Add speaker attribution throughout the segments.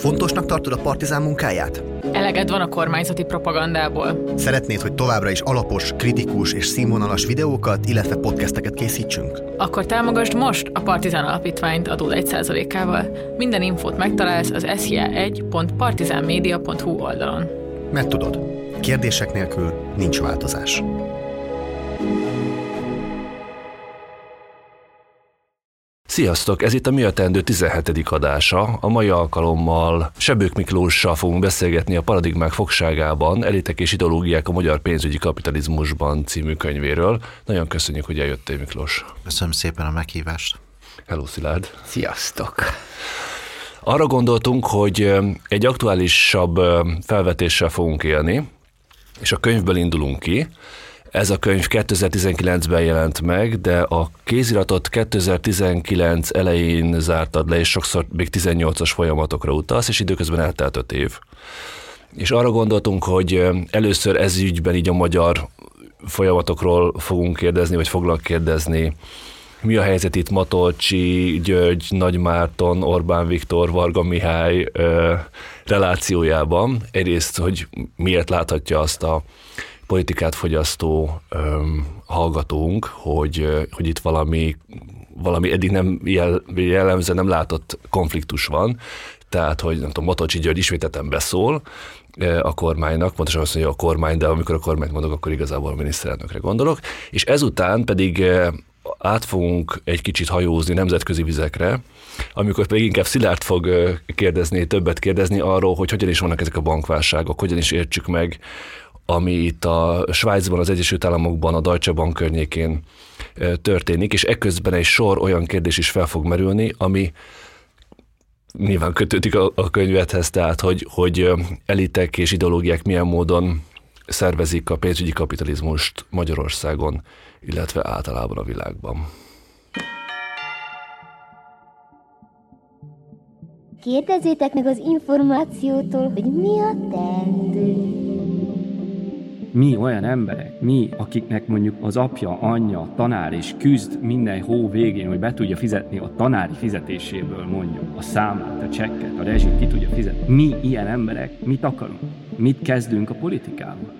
Speaker 1: Fontosnak tartod a partizán munkáját?
Speaker 2: Eleged van a kormányzati propagandából.
Speaker 1: Szeretnéd, hogy továbbra is alapos, kritikus és színvonalas videókat, illetve podcasteket készítsünk?
Speaker 2: Akkor támogasd most a Partizán Alapítványt adó 1%-ával. Minden infót megtalálsz az sia1.partizánmedia.hu oldalon.
Speaker 1: Mert tudod, kérdések nélkül nincs változás.
Speaker 3: Sziasztok! Ez itt a Mi a Tendő 17. adása. A mai alkalommal Sebők Miklóssal fogunk beszélgetni a Paradigmák fogságában, Elitek és ideológiák a magyar pénzügyi kapitalizmusban című könyvéről. Nagyon köszönjük, hogy eljöttél Miklós.
Speaker 4: Köszönöm szépen a meghívást.
Speaker 3: Hello Szilárd!
Speaker 5: Sziasztok!
Speaker 3: Arra gondoltunk, hogy egy aktuálisabb felvetéssel fogunk élni, és a könyvből indulunk ki, ez a könyv 2019-ben jelent meg, de a kéziratot 2019 elején zártad le, és sokszor még 18-as folyamatokra utalsz, és időközben eltelt 5 év. És arra gondoltunk, hogy először ez ügyben így a magyar folyamatokról fogunk kérdezni, vagy foglak kérdezni, mi a helyzet itt Matolcsi, György, Nagy Márton, Orbán Viktor, Varga Mihály ö, relációjában. Egyrészt, hogy miért láthatja azt a politikát fogyasztó öm, hallgatónk, hogy, hogy itt valami, valami eddig nem jel, jellemző, nem látott konfliktus van, tehát, hogy nem tudom, Matocsi György ismételten beszól a kormánynak, pontosan azt mondja a kormány, de amikor a kormányt mondok, akkor igazából a miniszterelnökre gondolok, és ezután pedig át fogunk egy kicsit hajózni nemzetközi vizekre, amikor pedig inkább Szilárd fog kérdezni, többet kérdezni arról, hogy hogyan is vannak ezek a bankválságok, hogyan is értsük meg ami itt a Svájcban, az Egyesült Államokban, a Deutsche Bank környékén történik, és ekközben egy sor olyan kérdés is fel fog merülni, ami nyilván kötődik a, a könyvethez, tehát hogy, hogy elitek és ideológiák milyen módon szervezik a pénzügyi kapitalizmust Magyarországon, illetve általában a világban.
Speaker 6: Kérdezzétek meg az információtól, hogy mi a teendő
Speaker 5: mi olyan emberek, mi, akiknek mondjuk az apja, anyja, tanár és küzd minden hó végén, hogy be tudja fizetni a tanári fizetéséből mondjuk a számát, a csekket, a rezsit ki tudja fizetni. Mi ilyen emberek mit akarunk? Mit kezdünk a politikával?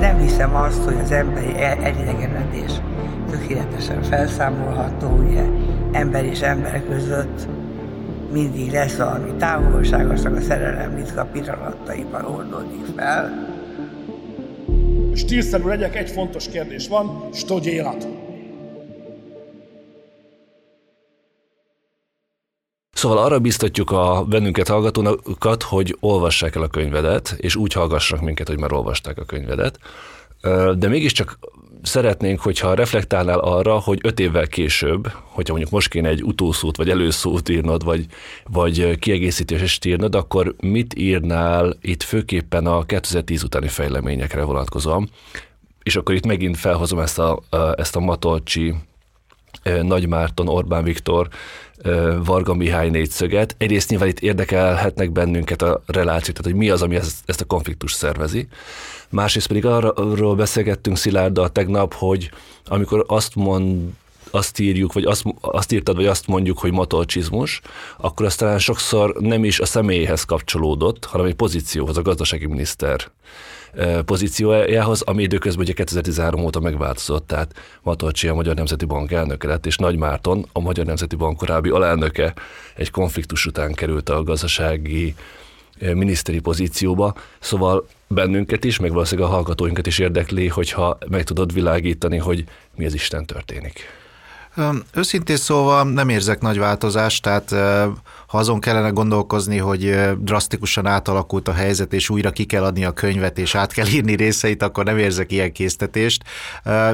Speaker 7: Nem hiszem azt, hogy az emberi elidegenedés tökéletesen felszámolható, ugye ember és ember között mindig lesz valami távolság, aztán a szerelem ritka pillanataiban oldódik fel.
Speaker 8: Stílszerű legyek, egy fontos kérdés van, stogy élat.
Speaker 3: Szóval arra biztatjuk a bennünket hallgatókat, hogy olvassák el a könyvedet, és úgy hallgassanak minket, hogy már olvasták a könyvedet. De mégiscsak szeretnénk, hogyha reflektálnál arra, hogy öt évvel később, hogyha mondjuk most kéne egy utószót, vagy előszót írnod, vagy, vagy kiegészítést írnod, akkor mit írnál itt főképpen a 2010 utáni fejleményekre vonatkozóan? És akkor itt megint felhozom ezt a, ezt a Matolcsi, Nagy Márton, Orbán Viktor Varga Mihály négyszöget. Egyrészt nyilván itt érdekelhetnek bennünket a relációt, tehát hogy mi az, ami ezt, ezt a konfliktus szervezi. Másrészt pedig arról beszélgettünk Szilárddal tegnap, hogy amikor azt mond, azt írjuk, vagy azt, azt írtad, vagy azt mondjuk, hogy matolcsizmus, akkor aztán sokszor nem is a személyhez kapcsolódott, hanem egy pozícióhoz, a gazdasági miniszter pozíciójához, ami időközben ugye 2013 óta megváltozott, tehát Matolcsi a Magyar Nemzeti Bank elnöke lett, és Nagy Márton, a Magyar Nemzeti Bank korábbi alelnöke egy konfliktus után került a gazdasági miniszteri pozícióba, szóval bennünket is, meg valószínűleg a hallgatóinkat is érdekli, hogyha meg tudod világítani, hogy mi az Isten történik.
Speaker 4: Őszintén szóval nem érzek nagy változást, tehát ha azon kellene gondolkozni, hogy drasztikusan átalakult a helyzet, és újra ki kell adni a könyvet, és át kell írni részeit, akkor nem érzek ilyen késztetést.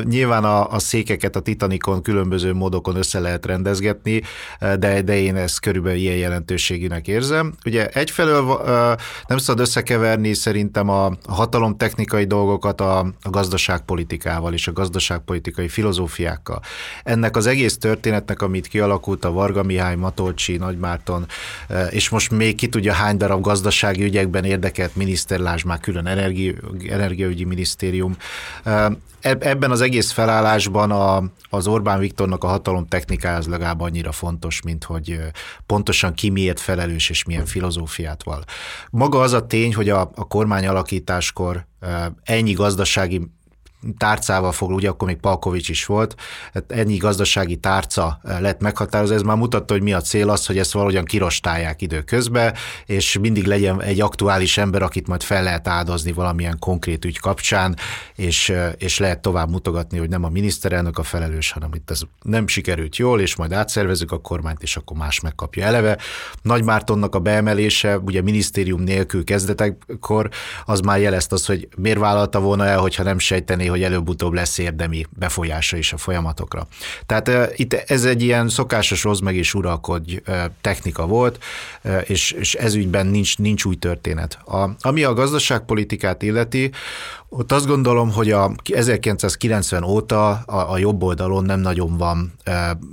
Speaker 4: Nyilván a, a székeket a Titanicon különböző módokon össze lehet rendezgetni, de, de én ezt körülbelül ilyen jelentőségűnek érzem. Ugye egyfelől nem szabad összekeverni szerintem a hatalomtechnikai dolgokat a, a gazdaságpolitikával és a gazdaságpolitikai filozófiákkal. Ennek az egész történetnek, amit kialakult a Varga Mihály, Matolcsi, Nagymárton, és most még ki tudja hány darab gazdasági ügyekben érdekelt miniszter, lásd már külön energi, energiaügyi minisztérium. Ebben az egész felállásban a, az Orbán Viktornak a hatalom technikája az legalább annyira fontos, mint hogy pontosan ki miért felelős és milyen filozófiát val. Maga az a tény, hogy a, a kormány alakításkor ennyi gazdasági tárcával fog, ugye akkor még Palkovics is volt, hát ennyi gazdasági tárca eh, lett meghatározva, ez már mutatta, hogy mi a cél az, hogy ezt valahogyan kirostálják időközben, és mindig legyen egy aktuális ember, akit majd fel lehet áldozni valamilyen konkrét ügy kapcsán, és, eh, és lehet tovább mutogatni, hogy nem a miniszterelnök a felelős, hanem itt ez nem sikerült jól, és majd átszervezzük a kormányt, és akkor más megkapja eleve. Nagy Mártonnak a beemelése, ugye minisztérium nélkül kezdetekkor, az már jelezte az, hogy miért vállalta volna el, hogyha nem sejtené, hogy előbb-utóbb lesz érdemi befolyása is a folyamatokra. Tehát itt ez egy ilyen szokásos rossz meg is uralkodj technika volt, és, és ez ügyben nincs, nincs új történet. A, ami a gazdaságpolitikát illeti, ott azt gondolom, hogy a 1990 óta a, a jobb oldalon nem nagyon van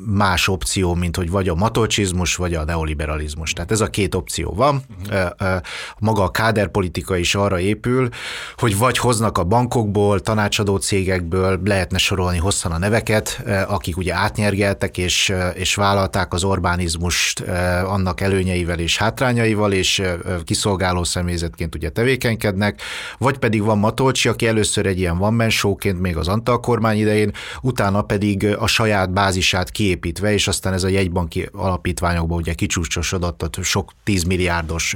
Speaker 4: más opció, mint hogy vagy a matolcsizmus, vagy a neoliberalizmus. Tehát ez a két opció van. Uh-huh. Maga a káderpolitika is arra épül, hogy vagy hoznak a bankokból, tanácsadó cégekből, lehetne sorolni hosszan a neveket, akik ugye átnyergeltek és, és vállalták az Orbánizmust annak előnyeivel és hátrányaival, és kiszolgáló személyzetként ugye tevékenykednek, vagy pedig van Matolcsi, aki először egy ilyen van man showként még az Antal kormány idején, utána pedig a saját bázisát kiépítve, és aztán ez a jegybanki alapítványokban ugye kicsúcsosodott sok tízmilliárdos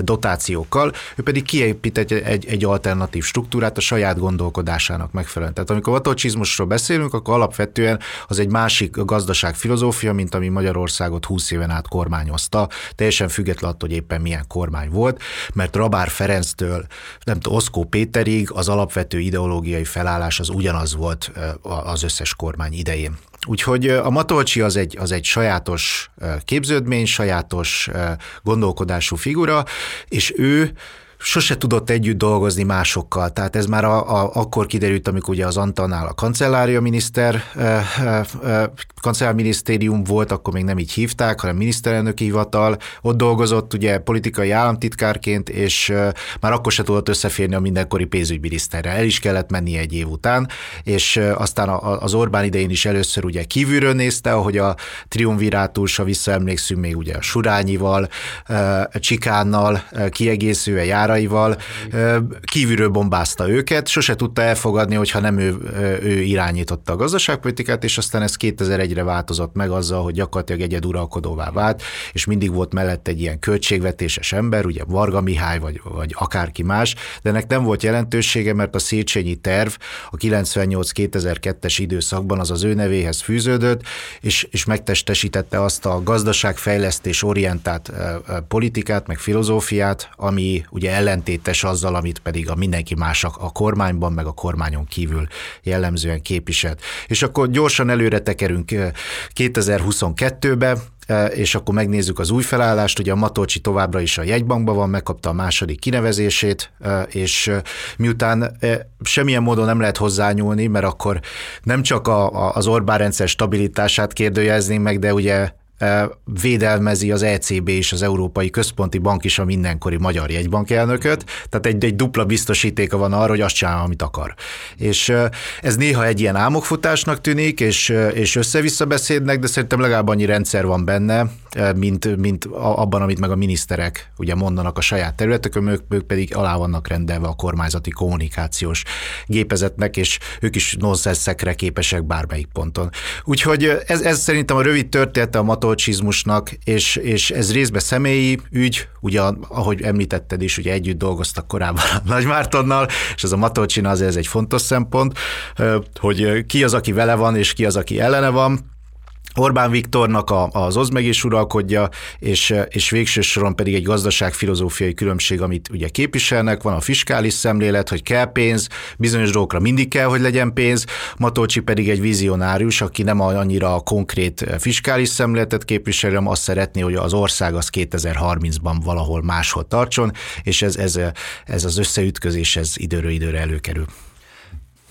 Speaker 4: dotációkkal, ő pedig kiépít egy, egy, alternatív struktúrát a saját gondolkodásának megfelelően. Tehát amikor vatolcsizmusról beszélünk, akkor alapvetően az egy másik gazdaság filozófia, mint ami Magyarországot 20 éven át kormányozta, teljesen független attól, hogy éppen milyen kormány volt, mert Rabár Ferenctől, nem tudom, Oszkó Péterig az alapvető ideológiai felállás az ugyanaz volt az összes kormány idején. Úgyhogy a Matolcsi az egy, az egy sajátos képződmény, sajátos gondolkodású figura, és ő sose tudott együtt dolgozni másokkal. Tehát ez már a, a, akkor kiderült, amikor ugye az Antalnál a kancellária miniszter, e, e, kancellárminisztérium volt, akkor még nem így hívták, hanem miniszterelnöki hivatal. Ott dolgozott ugye politikai államtitkárként, és e, már akkor se tudott összeférni a mindenkori pénzügyminiszterrel. El is kellett menni egy év után, és e, aztán a, az Orbán idején is először ugye kívülről nézte, ahogy a triumvirátus, ha visszaemlékszünk még ugye a Surányival, e, Csikánnal e, kiegészülve jár járaival kívülről bombázta őket, sose tudta elfogadni, hogyha nem ő, ő irányította a gazdaságpolitikát, és aztán ez 2001-re változott meg azzal, hogy gyakorlatilag egyeduralkodóvá vált, és mindig volt mellett egy ilyen költségvetéses ember, ugye Varga Mihály, vagy, vagy akárki más, de ennek nem volt jelentősége, mert a Széchenyi terv a 98-2002-es időszakban az az ő nevéhez fűződött, és, és megtestesítette azt a gazdaságfejlesztés orientált politikát, meg filozófiát, ami ugye ellentétes azzal, amit pedig a mindenki más a kormányban, meg a kormányon kívül jellemzően képviselt. És akkor gyorsan előre tekerünk 2022-be, és akkor megnézzük az új felállást, ugye a Matolcsi továbbra is a jegybankban van, megkapta a második kinevezését, és miután semmilyen módon nem lehet hozzányúlni, mert akkor nem csak a, az Orbán rendszer stabilitását kérdőjezni meg, de ugye védelmezi az ECB és az Európai Központi Bank is a mindenkori magyar jegybankelnököt, tehát egy, egy dupla biztosítéka van arra, hogy azt csinál, amit akar. És ez néha egy ilyen álmokfutásnak tűnik, és, és össze-vissza beszédnek, de szerintem legalább annyi rendszer van benne, mint, mint abban, amit meg a miniszterek ugye mondanak a saját területekön, ők, ők pedig alá vannak rendelve a kormányzati kommunikációs gépezetnek, és ők is nonsenszekre képesek bármelyik ponton. Úgyhogy ez, ez szerintem a rövid története a matolcsizmusnak, és, és ez részben személyi ügy, ugye ahogy említetted is, ugye együtt dolgoztak korábban a Nagymártonnal, és ez a matolcsina azért ez egy fontos szempont, hogy ki az, aki vele van, és ki az, aki ellene van, Orbán Viktornak a, az oz meg is uralkodja, és, és végső soron pedig egy gazdaságfilozófiai különbség, amit ugye képviselnek, van a fiskális szemlélet, hogy kell pénz, bizonyos dolgokra mindig kell, hogy legyen pénz, Matolcsi pedig egy vizionárius, aki nem annyira a konkrét fiskális szemléletet képviseli, hanem azt szeretné, hogy az ország az 2030-ban valahol máshol tartson, és ez, ez, ez az összeütközés ez időről időre előkerül.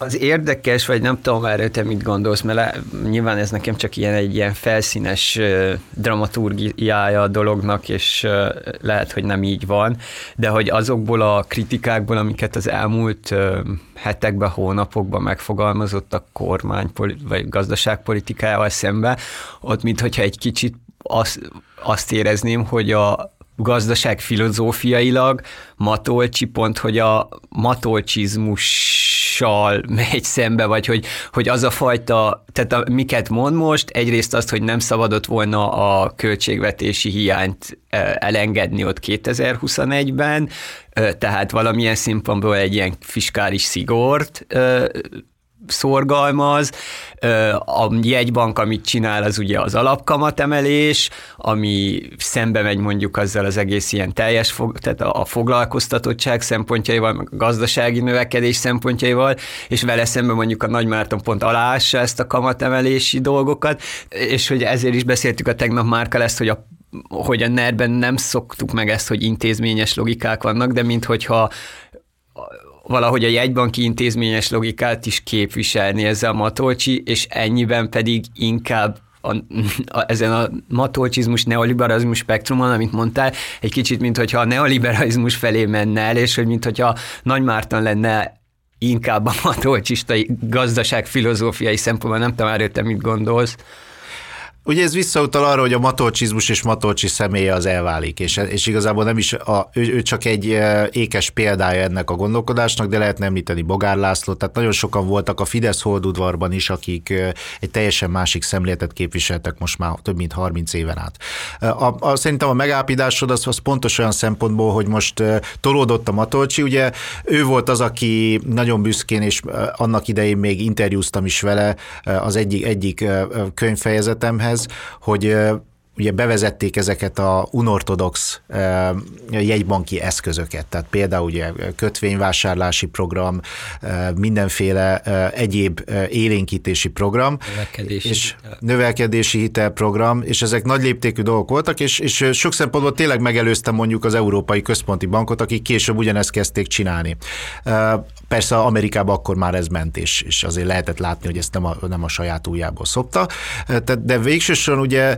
Speaker 9: Az érdekes, vagy nem tudom erről te mit gondolsz, mert nyilván ez nekem csak ilyen egy ilyen felszínes dramaturgiája a dolognak, és lehet, hogy nem így van, de hogy azokból a kritikákból, amiket az elmúlt hetekben, hónapokban megfogalmazott a kormány vagy gazdaságpolitikájával szembe, ott mintha egy kicsit azt, azt érezném, hogy a gazdaság filozófiailag Matolcsi pont, hogy a matolcsizmussal megy szembe, vagy hogy, hogy az a fajta, tehát a, miket mond most, egyrészt azt, hogy nem szabadott volna a költségvetési hiányt e, elengedni ott 2021-ben, e, tehát valamilyen szempontból egy ilyen fiskális szigort e, szorgalmaz. A jegybank, amit csinál, az ugye az alapkamatemelés, ami szembe megy mondjuk azzal az egész ilyen teljes, tehát a foglalkoztatottság szempontjaival, a gazdasági növekedés szempontjaival, és vele szemben mondjuk a Nagymárton pont aláássa ezt a kamatemelési dolgokat, és hogy ezért is beszéltük a tegnap Márka ezt, hogy a hogy a ner nem szoktuk meg ezt, hogy intézményes logikák vannak, de minthogyha valahogy a jegybanki intézményes logikát is képviselni ezzel Matolcsi, és ennyiben pedig inkább a, a, ezen a matolcsizmus, neoliberalizmus spektrumon, amit mondtál, egy kicsit, mint hogyha a neoliberalizmus felé menne el, és hogy mint hogyha Nagy Márton lenne inkább a matolcsistai gazdaság filozófiai szempontból, nem tudom, erről mit gondolsz.
Speaker 4: Ugye ez visszautal arra, hogy a matolcsizmus és matolcsi személye az elválik, és, és igazából nem is, a, ő, ő csak egy ékes példája ennek a gondolkodásnak, de lehetne említeni Bogár László, tehát nagyon sokan voltak a Fidesz holdudvarban is, akik egy teljesen másik szemléletet képviseltek most már több mint 30 éven át. A, a, szerintem a megállapításod az, az pontos olyan szempontból, hogy most tolódott a Matolcsi, ugye ő volt az, aki nagyon büszkén, és annak idején még interjúztam is vele az egyik, egyik könyvfejezetemhez, ez, hogy ugye bevezették ezeket a unortodox jegybanki eszközöket, tehát például ugye kötvényvásárlási program, mindenféle egyéb élénkítési program,
Speaker 9: növekedési
Speaker 4: és hitel. növekedési hitelprogram, és ezek nagy léptékű dolgok voltak, és, és sok szempontból tényleg megelőzte mondjuk az Európai Központi Bankot, akik később ugyanezt kezdték csinálni. Persze Amerikában akkor már ez ment, és, és azért lehetett látni, hogy ezt nem a, nem a saját ujjából szopta, de végsősorban ugye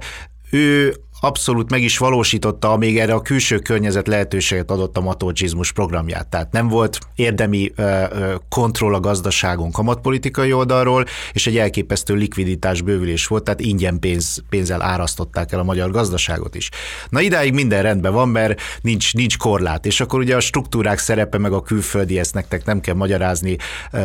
Speaker 4: ő abszolút meg is valósította, még erre a külső környezet lehetőséget adott a matolcsizmus programját. Tehát nem volt érdemi kontroll a gazdaságon kamatpolitikai oldalról, és egy elképesztő likviditás bővülés volt, tehát ingyen pénz, pénzzel árasztották el a magyar gazdaságot is. Na idáig minden rendben van, mert nincs, nincs korlát, és akkor ugye a struktúrák szerepe, meg a külföldi, ezt nektek nem kell magyarázni,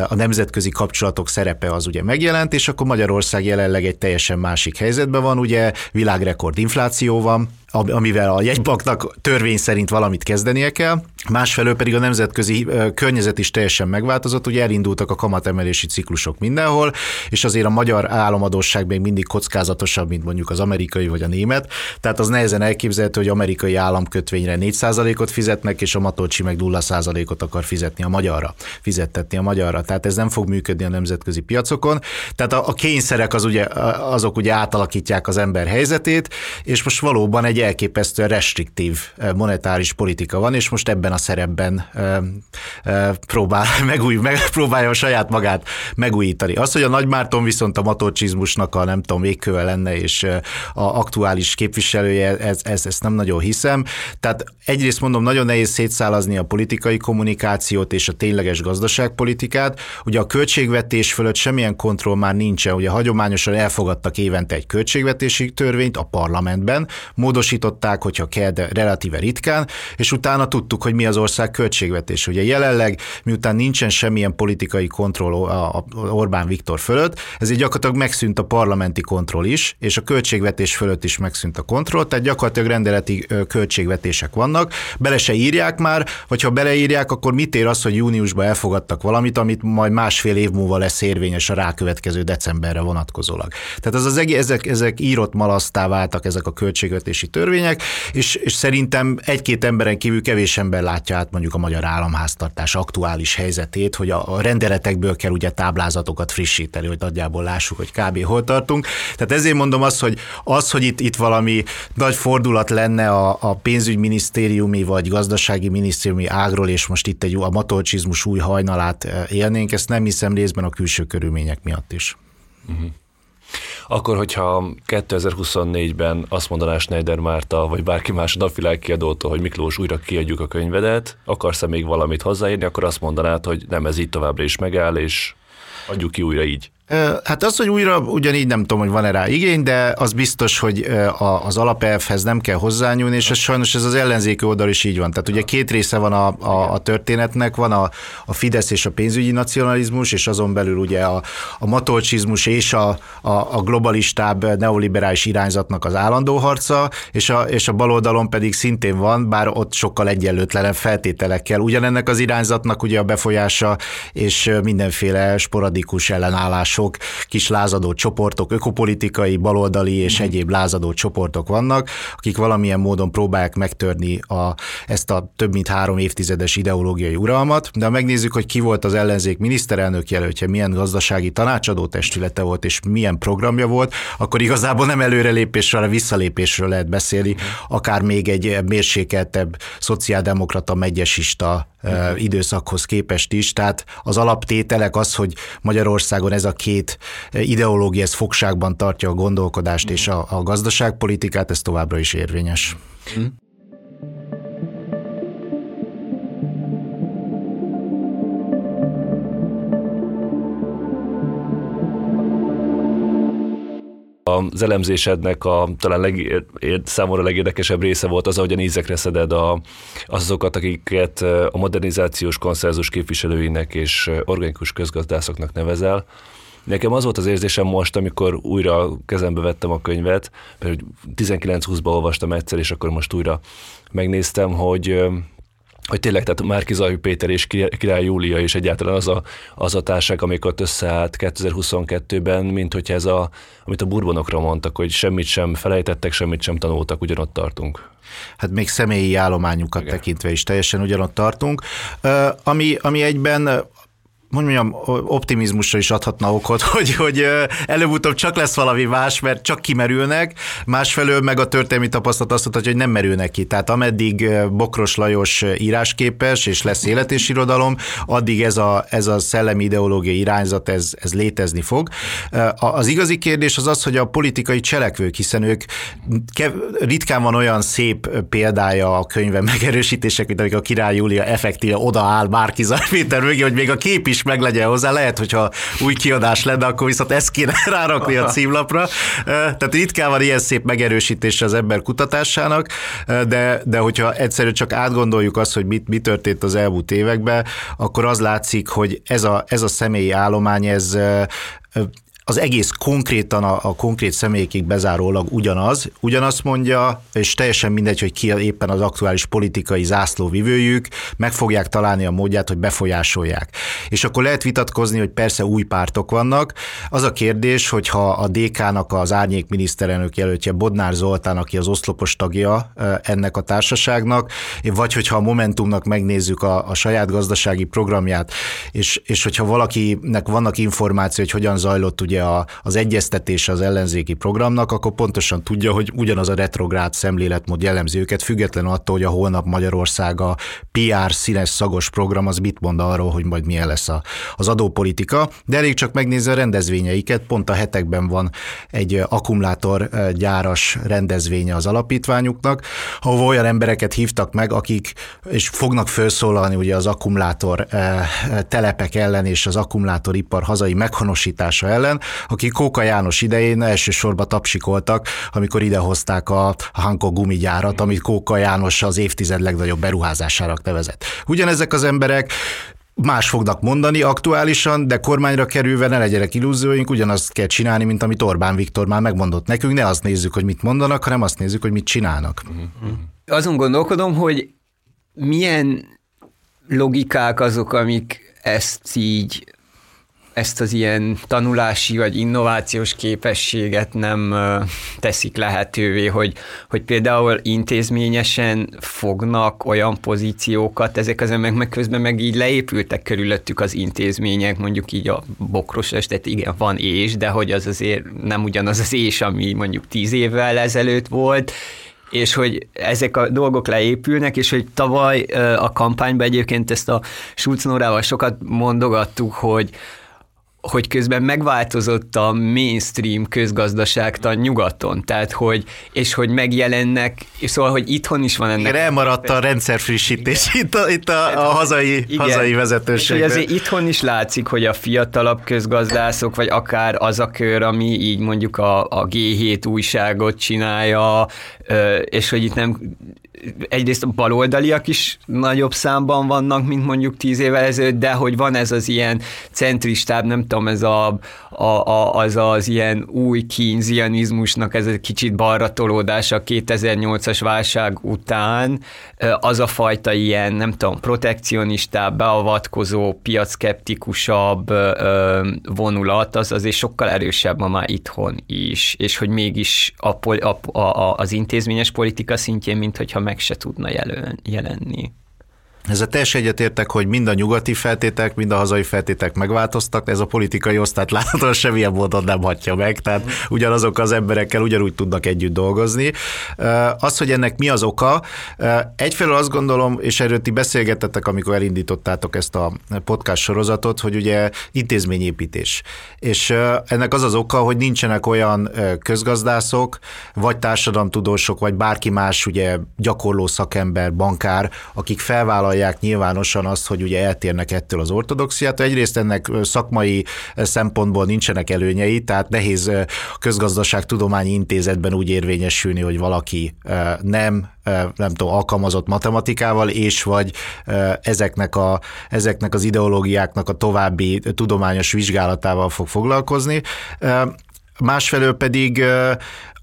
Speaker 4: a nemzetközi kapcsolatok szerepe az ugye megjelent, és akkor Magyarország jelenleg egy teljesen másik helyzetben van, ugye világrekord infláció, infláció van, amivel a jegybanknak törvény szerint valamit kezdenie kell, másfelől pedig a nemzetközi környezet is teljesen megváltozott, ugye elindultak a kamatemelési ciklusok mindenhol, és azért a magyar államadóság még mindig kockázatosabb, mint mondjuk az amerikai vagy a német, tehát az nehezen elképzelhető, hogy amerikai államkötvényre 4%-ot fizetnek, és a Matolcsi meg 0%-ot akar fizetni a magyarra, fizettetni a magyarra, tehát ez nem fog működni a nemzetközi piacokon, tehát a, a kényszerek az ugye, azok ugye átalakítják az ember helyzetét, és most valóban egy elképesztően restriktív monetáris politika van, és most ebben a szerepben próbál megúj, meg, a saját magát megújítani. Az, hogy a Nagymárton viszont a matolcsizmusnak a nem tudom, végköve lenne, és a aktuális képviselője, ez, ez, ezt nem nagyon hiszem. Tehát egyrészt mondom, nagyon nehéz szétszálazni a politikai kommunikációt és a tényleges gazdaságpolitikát. Ugye a költségvetés fölött semmilyen kontroll már nincsen. Ugye hagyományosan elfogadtak évente egy költségvetési törvényt a parlamentben, módos elutasították, hogyha kell, de relatíve ritkán, és utána tudtuk, hogy mi az ország költségvetés. Ugye jelenleg, miután nincsen semmilyen politikai kontroll a Orbán Viktor fölött, ezért gyakorlatilag megszűnt a parlamenti kontroll is, és a költségvetés fölött is megszűnt a kontroll, tehát gyakorlatilag rendeleti költségvetések vannak, bele se írják már, vagy ha beleírják, akkor mit ér az, hogy júniusban elfogadtak valamit, amit majd másfél év múlva lesz érvényes a rákövetkező decemberre vonatkozólag. Tehát az az egész, ezek, ezek írott malasztá váltak ezek a költségvetési törvények, és, és szerintem egy-két emberen kívül kevés ember látja át mondjuk a magyar államháztartás aktuális helyzetét, hogy a, a rendeletekből kell ugye táblázatokat frissíteni, hogy nagyjából lássuk, hogy kb. hol tartunk. Tehát ezért mondom azt, hogy az, hogy itt, itt valami nagy fordulat lenne a, a pénzügyminisztériumi vagy gazdasági minisztériumi ágról, és most itt egy a matolcsizmus új hajnalát eh, élnénk, ezt nem hiszem részben a külső körülmények miatt is. Uh-huh.
Speaker 3: Akkor, hogyha 2024-ben azt mondaná Schneider Márta, vagy bárki más a napvilág kiadótól, hogy Miklós, újra kiadjuk a könyvedet, akarsz-e még valamit hozzáírni, akkor azt mondanád, hogy nem, ez így továbbra is megáll, és adjuk ki újra így.
Speaker 4: Hát az, hogy újra ugyanígy nem tudom, hogy van-e rá igény, de az biztos, hogy az alapelvhez nem kell hozzányúlni, és ez sajnos ez az ellenzéki oldal is így van. Tehát ugye két része van a, a, a történetnek, van a, a Fidesz és a pénzügyi nacionalizmus, és azon belül ugye a, a matolcsizmus és a, a, a globalistább neoliberális irányzatnak az állandó harca, és a, és a baloldalon pedig szintén van, bár ott sokkal egyenlőtlenebb feltételekkel. Ugyanennek az irányzatnak ugye a befolyása és mindenféle sporadikus ellenállás sok kis lázadó csoportok, ökopolitikai, baloldali és mm. egyéb lázadó csoportok vannak, akik valamilyen módon próbálják megtörni a, ezt a több mint három évtizedes ideológiai uralmat, de ha megnézzük, hogy ki volt az ellenzék miniszterelnök jelöltje, milyen gazdasági tanácsadó testülete volt, és milyen programja volt, akkor igazából nem előrelépésről, hanem visszalépésről lehet beszélni, akár még egy mérsékeltebb szociáldemokrata megyesista időszakhoz képest is. Tehát az alaptételek az, hogy Magyarországon ez a két ideológia ez fogságban tartja a gondolkodást és a, a gazdaságpolitikát, ez továbbra is érvényes. Mm.
Speaker 3: az elemzésednek a talán leg, számomra legérdekesebb része volt az, ahogyan ízekre szeded a, azokat, akiket a modernizációs konszenzus képviselőinek és organikus közgazdászoknak nevezel. Nekem az volt az érzésem most, amikor újra kezembe vettem a könyvet, mert 19-20-ban olvastam egyszer, és akkor most újra megnéztem, hogy hogy tényleg, tehát Márki Zajű Péter és Király Júlia is egyáltalán az a, az a társág, amikor összeállt 2022-ben, mint hogy ez a, amit a burbonokra mondtak, hogy semmit sem felejtettek, semmit sem tanultak, ugyanott tartunk.
Speaker 4: Hát még személyi állományukat Igen. tekintve is teljesen ugyanott tartunk. Ami, ami egyben hogy mondjam, optimizmusra is adhatna okot, hogy, hogy előbb-utóbb csak lesz valami más, mert csak kimerülnek, másfelől meg a történelmi tapasztalat azt mutatja, hogy nem merülnek ki. Tehát ameddig Bokros Lajos írásképes, és lesz élet és irodalom, addig ez a, ez a szellemi ideológiai irányzat, ez, ez létezni fog. Az igazi kérdés az az, hogy a politikai cselekvők, hiszen ők ritkán van olyan szép példája a könyve megerősítések, mint amik a király Júlia effektíve odaáll Márki Péter mögé, hogy még a kép is is meglegyen hozzá. Lehet, hogyha új kiadás lenne, akkor viszont ezt kéne rárakni a címlapra. Tehát ritkán van ilyen szép megerősítése az ember kutatásának, de, de hogyha egyszerűen csak átgondoljuk azt, hogy mit, mi történt az elmúlt években, akkor az látszik, hogy ez a, ez a személyi állomány, ez az egész konkrétan a, a konkrét személyekig bezárólag ugyanaz, ugyanazt mondja, és teljesen mindegy, hogy ki éppen az aktuális politikai zászlóvivőjük, meg fogják találni a módját, hogy befolyásolják. És akkor lehet vitatkozni, hogy persze új pártok vannak. Az a kérdés, hogyha a DK-nak az árnyék miniszterelnök jelöltje Bodnár Zoltán, aki az oszlopos tagja ennek a társaságnak, vagy hogyha a Momentumnak megnézzük a, a saját gazdasági programját, és, és hogyha valakinek vannak információ, hogy hogyan zajlott ugye a, az egyeztetés az ellenzéki programnak, akkor pontosan tudja, hogy ugyanaz a retrográd szemléletmód jellemzi őket, független attól, hogy a holnap Magyarország a PR színes szagos program az mit mond arról, hogy majd milyen lesz a, az adópolitika, de elég csak megnézni a rendezvényeiket, pont a hetekben van egy akkumulátorgyáras rendezvénye az alapítványuknak, ahol olyan embereket hívtak meg, akik és fognak felszólalni ugye az akkumulátor telepek ellen és az akkumulátoripar hazai meghonosítása ellen, akik Kóka János idején elsősorban tapsikoltak, amikor idehozták a Hanko gumigyárat, amit Kóka János az évtized legnagyobb beruházására nevezett. Ugyanezek az emberek más fognak mondani aktuálisan, de kormányra kerülve ne legyenek illúzióink, ugyanazt kell csinálni, mint amit Orbán Viktor már megmondott nekünk, ne azt nézzük, hogy mit mondanak, hanem azt nézzük, hogy mit csinálnak.
Speaker 9: Azon gondolkodom, hogy milyen logikák azok, amik ezt így ezt az ilyen tanulási vagy innovációs képességet nem teszik lehetővé, hogy, hogy például intézményesen fognak olyan pozíciókat, ezek az emberek meg közben meg így leépültek körülöttük az intézmények, mondjuk így a bokros tehát igen, van és, de hogy az azért nem ugyanaz az és, ami mondjuk tíz évvel ezelőtt volt, és hogy ezek a dolgok leépülnek, és hogy tavaly a kampányban egyébként ezt a Schulz Nórával sokat mondogattuk, hogy, hogy közben megváltozott a mainstream közgazdaságtan nyugaton, tehát hogy, és hogy megjelennek, és szóval, hogy itthon is van ennek.
Speaker 4: Igen, elmaradt a rendszerfrissítés igen. itt a, itt a, a hazai, igen. hazai vezetőségben.
Speaker 9: És azért itthon is látszik, hogy a fiatalabb közgazdászok, vagy akár az a kör, ami így mondjuk a, a G7 újságot csinálja, és hogy itt nem egyrészt a baloldaliak is nagyobb számban vannak, mint mondjuk tíz évvel ezelőtt, de hogy van ez az ilyen centristább, nem tudom, ez a, a, a, az az ilyen új kínzianizmusnak ez egy kicsit balra tolódás a 2008-as válság után, az a fajta ilyen, nem tudom, protekcionistább, beavatkozó, piackeptikusabb vonulat, az azért sokkal erősebb ma már itthon is, és hogy mégis a, a, a, az intézményes politika szintjén, mint hogyha meg se tudna jelen, jelenni.
Speaker 4: A teljesen egyetértek, hogy mind a nyugati feltétek, mind a hazai feltétek megváltoztak, ez a politikai osztályt láthatóan semmilyen módon nem hatja meg, tehát ugyanazok az emberekkel ugyanúgy tudnak együtt dolgozni. Az, hogy ennek mi az oka, egyfelől azt gondolom, és erről ti beszélgettetek, amikor elindítottátok ezt a podcast sorozatot, hogy ugye intézményépítés. És ennek az az oka, hogy nincsenek olyan közgazdászok, vagy társadalomtudósok, vagy bárki más ugye gyakorló szakember, bankár, akik felvállalják vállalják nyilvánosan azt, hogy ugye eltérnek ettől az ortodoxiát. Egyrészt ennek szakmai szempontból nincsenek előnyei, tehát nehéz közgazdaságtudományi intézetben úgy érvényesülni, hogy valaki nem nem tudom, alkalmazott matematikával, és vagy ezeknek, a, ezeknek az ideológiáknak a további tudományos vizsgálatával fog foglalkozni. Másfelől pedig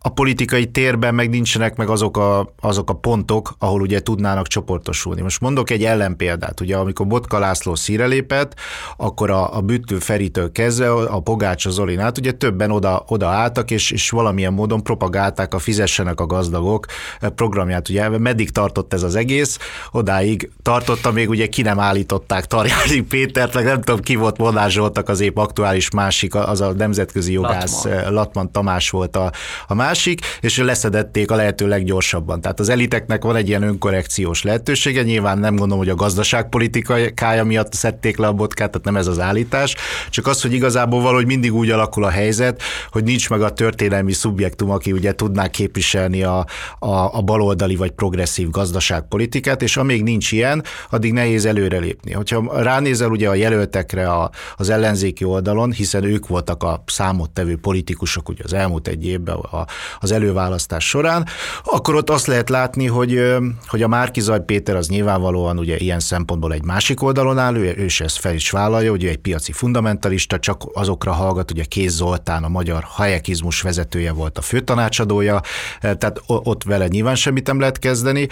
Speaker 4: a politikai térben meg nincsenek meg azok a, azok a pontok, ahol ugye tudnának csoportosulni. Most mondok egy ellenpéldát, ugye amikor Botka László szíre lépett, akkor a, a Büttő Feritől kezdve a Pogácsa Zolin át, ugye többen oda, oda álltak, és, és valamilyen módon propagálták a fizessenek a gazdagok programját. Ugye meddig tartott ez az egész? Odáig tartotta, még ugye ki nem állították Tarjási Pétert, meg nem tudom ki volt, Molnár Zsoltak az épp aktuális másik, az a nemzetközi jogász Latman, Latman Tamás volt a, a másik, és leszedették a lehető leggyorsabban. Tehát az eliteknek van egy ilyen önkorrekciós lehetősége, nyilván nem gondolom, hogy a gazdaságpolitikája miatt szedték le a botkát, tehát nem ez az állítás, csak az, hogy igazából valahogy mindig úgy alakul a helyzet, hogy nincs meg a történelmi szubjektum, aki ugye tudná képviselni a, a, a baloldali vagy progresszív gazdaságpolitikát, és amíg nincs ilyen, addig nehéz előrelépni. Hogyha ránézel ugye a jelöltekre a, az ellenzéki oldalon, hiszen ők voltak a számottevő politikusok ugye az elmúlt egy évben a, az előválasztás során, akkor ott azt lehet látni, hogy, hogy a Márkizaj Péter az nyilvánvalóan ugye ilyen szempontból egy másik oldalon áll, ő, ő is ezt fel is vállalja, hogy egy piaci fundamentalista, csak azokra hallgat, ugye Kéz Zoltán, a magyar hayekizmus vezetője volt a főtanácsadója, tehát ott vele nyilván semmit nem lehet kezdeni,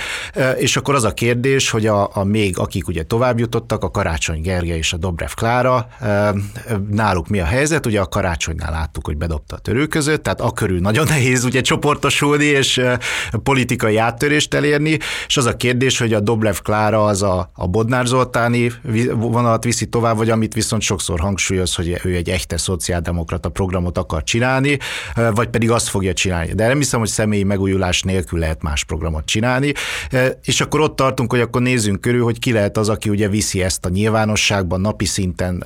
Speaker 4: és akkor az a kérdés, hogy a, a még akik ugye tovább jutottak, a Karácsony Gergely és a Dobrev Klára, náluk mi a helyzet? Ugye a Karácsonynál láttuk, hogy bedobta a törő között, tehát a körül nagyon nehéz ugye csoportosulni és politikai áttörést elérni, és az a kérdés, hogy a Doblev Klára az a, a Bodnár Zoltáni vonalat viszi tovább, vagy amit viszont sokszor hangsúlyoz, hogy ő egy echte szociáldemokrata programot akar csinálni, vagy pedig azt fogja csinálni. De nem hiszem, hogy személyi megújulás nélkül lehet más programot csinálni, és akkor ott tartunk, hogy akkor nézzünk körül, hogy ki lehet az, aki ugye viszi ezt a nyilvánosságban napi szinten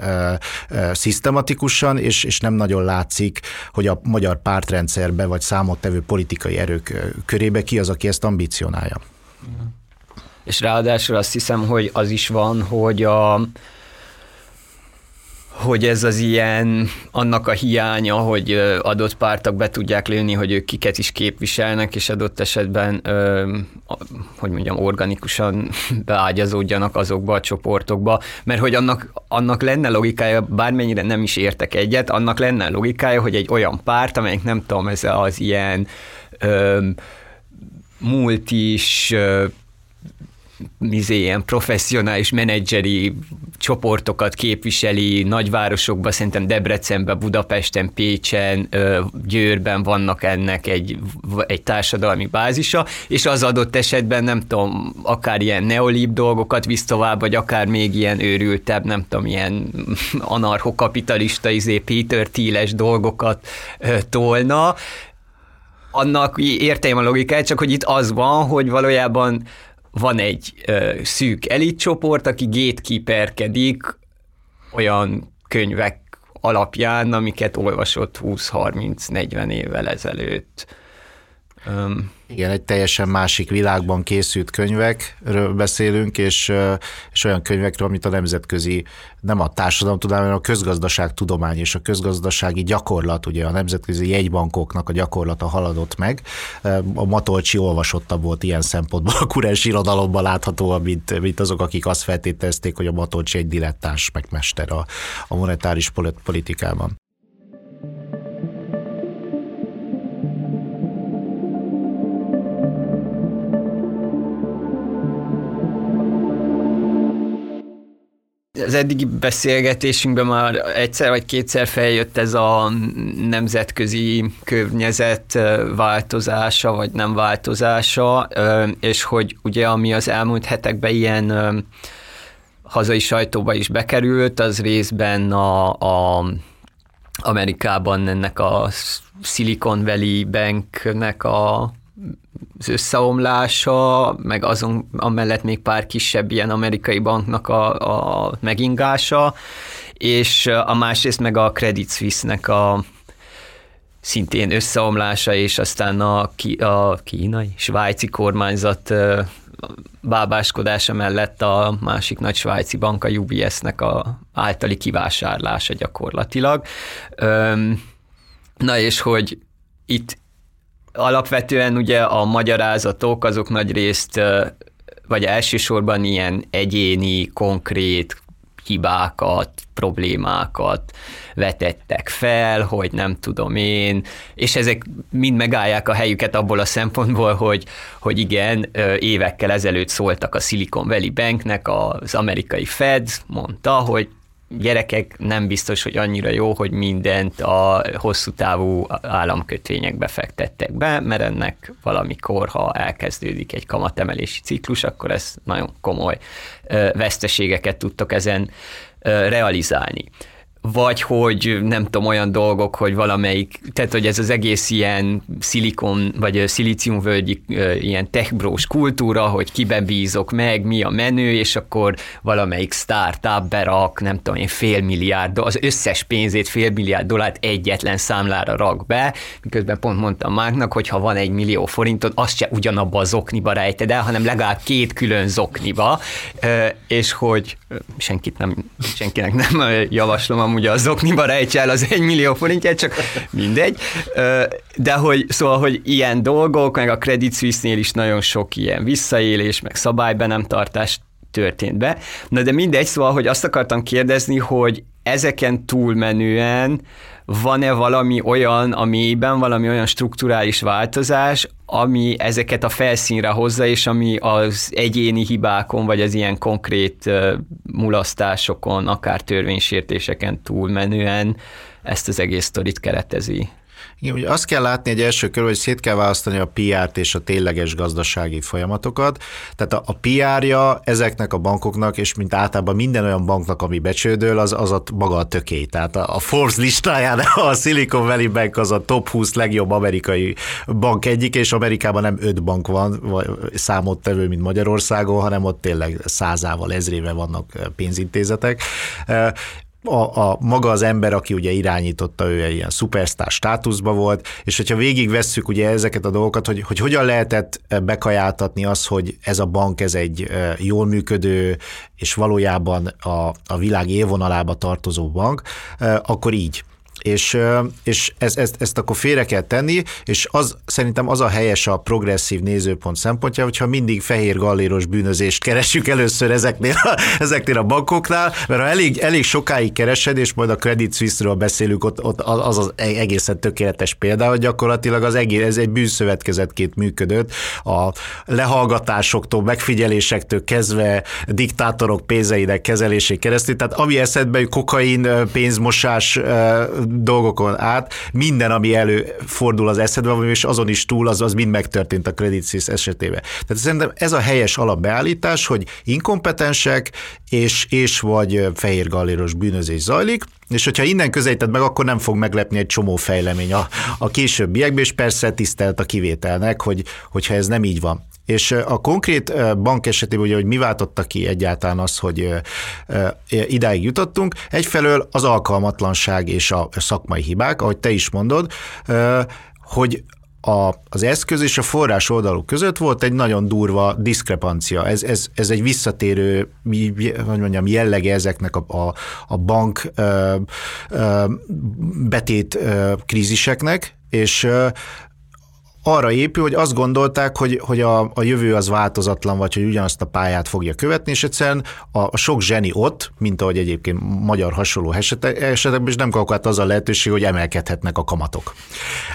Speaker 4: szisztematikusan, és, és nem nagyon látszik, hogy a magyar pártrendszerbe vagy számottevő politikai erők körébe ki az, aki ezt ambicionálja.
Speaker 9: És ráadásul azt hiszem, hogy az is van, hogy a hogy ez az ilyen, annak a hiánya, hogy adott pártak be tudják lőni, hogy ők kiket is képviselnek, és adott esetben, hogy mondjam, organikusan beágyazódjanak azokba a csoportokba, mert hogy annak, annak lenne logikája, bármennyire nem is értek egyet, annak lenne logikája, hogy egy olyan párt, amelyik nem tudom, ez az ilyen multis, mizé, ilyen professzionális menedzseri csoportokat képviseli, nagyvárosokban, szerintem Debrecenben, Budapesten, Pécsen, Győrben vannak ennek egy, egy társadalmi bázisa, és az adott esetben nem tudom, akár ilyen neolib dolgokat visz tovább, vagy akár még ilyen őrültebb, nem tudom, ilyen anarchokapitalista, izé Peter Tíles dolgokat tolna, annak értelme a logikája, csak hogy itt az van, hogy valójában van egy ö, szűk elitcsoport, aki gatekeeperkedik olyan könyvek alapján, amiket olvasott 20-30-40 évvel ezelőtt.
Speaker 4: Igen, egy teljesen másik világban készült könyvekről beszélünk, és, és olyan könyvekről, amit a nemzetközi, nem a társadalomtudomány, hanem a közgazdaságtudomány és a közgazdasági gyakorlat, ugye a nemzetközi jegybankoknak a gyakorlata haladott meg. A Matolcsi olvasottabb volt ilyen szempontból a kurens irodalomban láthatóan, mint, mint azok, akik azt feltételezték, hogy a Matolcsi egy dilettáns megmester a, a monetáris politikában.
Speaker 9: Az eddigi beszélgetésünkben már egyszer vagy kétszer feljött ez a nemzetközi környezet változása, vagy nem változása, és hogy ugye ami az elmúlt hetekben ilyen hazai sajtóba is bekerült, az részben a, a Amerikában ennek a Silicon Valley Banknek a az összeomlása, meg azon amellett még pár kisebb ilyen amerikai banknak a, a megingása, és a másrészt meg a Credit Suisse-nek a szintén összeomlása, és aztán a, a kínai, svájci kormányzat bábáskodása mellett a másik nagy svájci bank, a UBS-nek a általi kivásárlása gyakorlatilag. Na és hogy itt alapvetően ugye a magyarázatok azok nagy részt, vagy elsősorban ilyen egyéni, konkrét hibákat, problémákat vetettek fel, hogy nem tudom én, és ezek mind megállják a helyüket abból a szempontból, hogy, hogy igen, évekkel ezelőtt szóltak a Silicon Valley Banknek, az amerikai Fed mondta, hogy gyerekek nem biztos, hogy annyira jó, hogy mindent a hosszú távú államkötvényekbe fektettek be, mert ennek valamikor, ha elkezdődik egy kamatemelési ciklus, akkor ez nagyon komoly veszteségeket tudtok ezen realizálni vagy hogy nem tudom, olyan dolgok, hogy valamelyik, tehát hogy ez az egész ilyen szilikon, vagy szilíciumvölgyi ilyen techbrós kultúra, hogy kiben bízok meg, mi a menő, és akkor valamelyik startup berak, nem tudom én, fél milliárd, az összes pénzét fél milliárd dollárt egyetlen számlára rak be, miközben pont mondtam Márknak, hogy ha van egy millió forintod, azt se ugyanabba a zokniba rejted el, hanem legalább két külön zokniba, és hogy senkit nem, senkinek nem javaslom amúgy a zokniba rejtse el az egy millió forintját, csak mindegy. De hogy szóval, hogy ilyen dolgok, meg a Credit Suisse-nél is nagyon sok ilyen visszaélés, meg szabálybe nem tartás történt be. Na de mindegy, szóval, hogy azt akartam kérdezni, hogy ezeken túlmenően van-e valami olyan, amiben valami olyan strukturális változás, ami ezeket a felszínre hozza, és ami az egyéni hibákon, vagy az ilyen konkrét mulasztásokon, akár törvénysértéseken túlmenően ezt az egész sztorit keretezi.
Speaker 4: Igen, ugye azt kell látni egy első körül, hogy szét kell választani a PR-t és a tényleges gazdasági folyamatokat. Tehát a, a PR-ja ezeknek a bankoknak, és mint általában minden olyan banknak, ami becsődöl, az, az a maga a töké. Tehát a, a Forbes listáján a Silicon Valley Bank az a top 20 legjobb amerikai bank egyik, és Amerikában nem öt bank van, számottevő, mint Magyarországon, hanem ott tényleg százával, ezrével vannak pénzintézetek a, a maga az ember, aki ugye irányította, ő egy ilyen szupersztár státuszba volt, és hogyha végigvesszük ugye ezeket a dolgokat, hogy, hogy hogyan lehetett bekajáltatni az, hogy ez a bank, ez egy jól működő, és valójában a, a világ élvonalába tartozó bank, akkor így és, és ezt, ezt, ezt akkor félre kell tenni, és az szerintem az a helyes a progresszív nézőpont szempontja, hogyha mindig fehér galléros bűnözést keresünk először ezeknél a, ezeknél a bankoknál, mert ha elég, elég sokáig keresed, és majd a Credit Suisse-ről beszélünk, ott, ott az az egészen tökéletes példa, hogy gyakorlatilag az egész, ez egy bűnszövetkezetként működött, a lehallgatásoktól, megfigyelésektől kezdve diktátorok pénzeinek kezelésé keresztül, tehát ami eszedbe, kokain, pénzmosás, dolgokon át, minden, ami előfordul az eszedbe, és azon is túl, az, az mind megtörtént a Credit Suisse esetében. Tehát szerintem ez a helyes alapbeállítás, hogy inkompetensek és, és vagy fehér galléros bűnözés zajlik, és hogyha innen közelíted meg, akkor nem fog meglepni egy csomó fejlemény a, a későbbiekben, és persze tisztelt a kivételnek, hogy, hogyha ez nem így van. És a konkrét bank esetében, ugye, hogy mi váltotta ki egyáltalán az, hogy idáig jutottunk, egyfelől az alkalmatlanság és a szakmai hibák, ahogy te is mondod, hogy a, az eszköz és a forrás oldaluk között volt egy nagyon durva diszkrepancia. Ez, ez, ez egy visszatérő hogy mondjam, jellege ezeknek a, a, a bank ö, ö, betét ö, kríziseknek, és arra épül, hogy azt gondolták, hogy, hogy a, a jövő az változatlan, vagy hogy ugyanazt a pályát fogja követni, és egyszerűen a, a sok zseni ott, mint ahogy egyébként magyar hasonló esetekben, és nem kapott az a lehetőség, hogy emelkedhetnek a kamatok.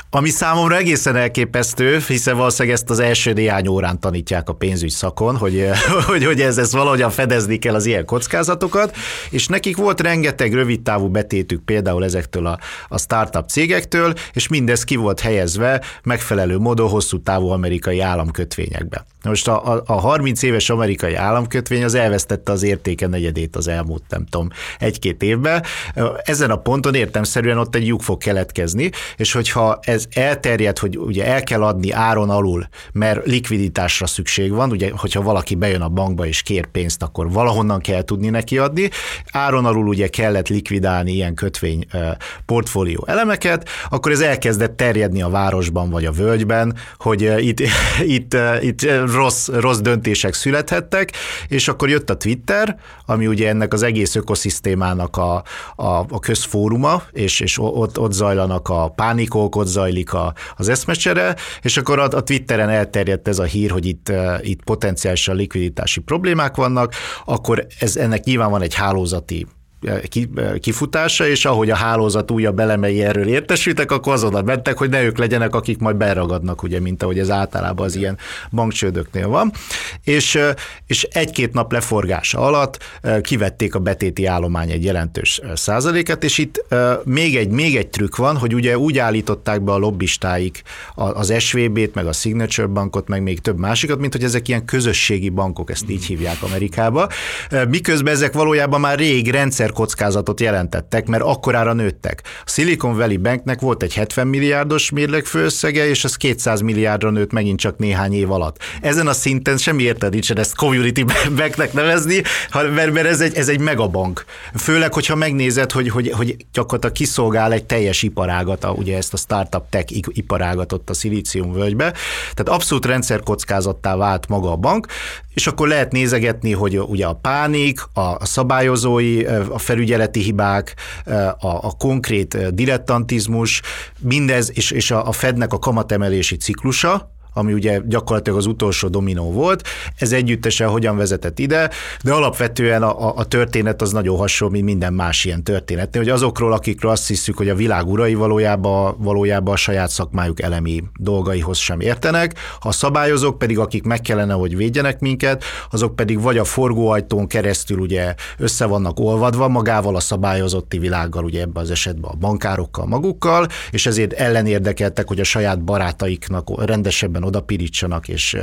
Speaker 4: Ami számomra egészen elképesztő, hiszen valószínűleg ezt az első néhány órán tanítják a pénzügy szakon, hogy, hogy, hogy ez, ez valahogyan fedezni kell az ilyen kockázatokat, és nekik volt rengeteg rövidtávú betétük például ezektől a, a startup cégektől, és mindez ki volt helyezve megfelelő megfelelő módon hosszú távú amerikai államkötvényekbe. Most a, a, a 30 éves amerikai államkötvény az elvesztette az értéke negyedét az elmúlt, nem tudom, egy-két évben. Ezen a ponton értemszerűen ott egy lyuk fog keletkezni, és hogyha ez elterjed, hogy ugye el kell adni áron alul, mert likviditásra szükség van, ugye, hogyha valaki bejön a bankba és kér pénzt, akkor valahonnan kell tudni neki adni. Áron alul ugye kellett likvidálni ilyen kötvény portfólió elemeket, akkor ez elkezdett terjedni a városban vagy a völgyben, hogy itt, itt, itt rossz, rossz döntések születhettek, és akkor jött a Twitter, ami ugye ennek az egész ökoszisztémának a, a, a közfóruma, és, és ott, ott zajlanak a pánikok, ott zajlik a, az eszmecsere, és akkor a, a Twitteren elterjedt ez a hír, hogy itt, itt potenciálisan likviditási problémák vannak, akkor ez, ennek nyilván van egy hálózati kifutása, és ahogy a hálózat újabb elemei erről értesültek, akkor azonnal mentek, hogy ne ők legyenek, akik majd beragadnak, ugye, mint ahogy ez általában az ilyen bankcsődöknél van. És, és egy-két nap leforgása alatt kivették a betéti állomány egy jelentős százaléket, és itt még egy, még egy trükk van, hogy ugye úgy állították be a lobbistáik az SVB-t, meg a Signature bankot, meg még több másikat, mint hogy ezek ilyen közösségi bankok, ezt így hívják Amerikába, miközben ezek valójában már rég rendszer kockázatot jelentettek, mert akkorára nőttek. A Silicon Valley Banknek volt egy 70 milliárdos mérleg főösszege, és az 200 milliárdra nőtt megint csak néhány év alatt. Ezen a szinten semmi érted nincsen ezt community banknek nevezni, mert, mert ez, egy, ez egy megabank. Főleg, hogyha megnézed, hogy, hogy, hogy gyakorlatilag kiszolgál egy teljes iparágat, ugye ezt a startup tech iparágat ott a Szilícium völgybe. Tehát abszolút rendszerkockázattá vált maga a bank, és akkor lehet nézegetni, hogy ugye a pánik, a szabályozói, a felügyeleti hibák, a, a konkrét dilettantizmus, mindez, és, és a, a Fednek a kamatemelési ciklusa, ami ugye gyakorlatilag az utolsó dominó volt. Ez együttesen hogyan vezetett ide, de alapvetően a, a történet az nagyon hasonló, mint minden más ilyen történet. Hogy azokról, akikről azt hiszük, hogy a világ urai valójában, valójában a saját szakmájuk elemi dolgaihoz sem értenek, a szabályozók pedig, akik meg kellene, hogy védjenek minket, azok pedig vagy a forgóajtón keresztül ugye össze vannak olvadva magával a szabályozotti világgal, ugye ebben az esetben a bankárokkal magukkal, és ezért ellenérdekeltek, hogy a saját barátaiknak rendesebben oda pirítsanak, és,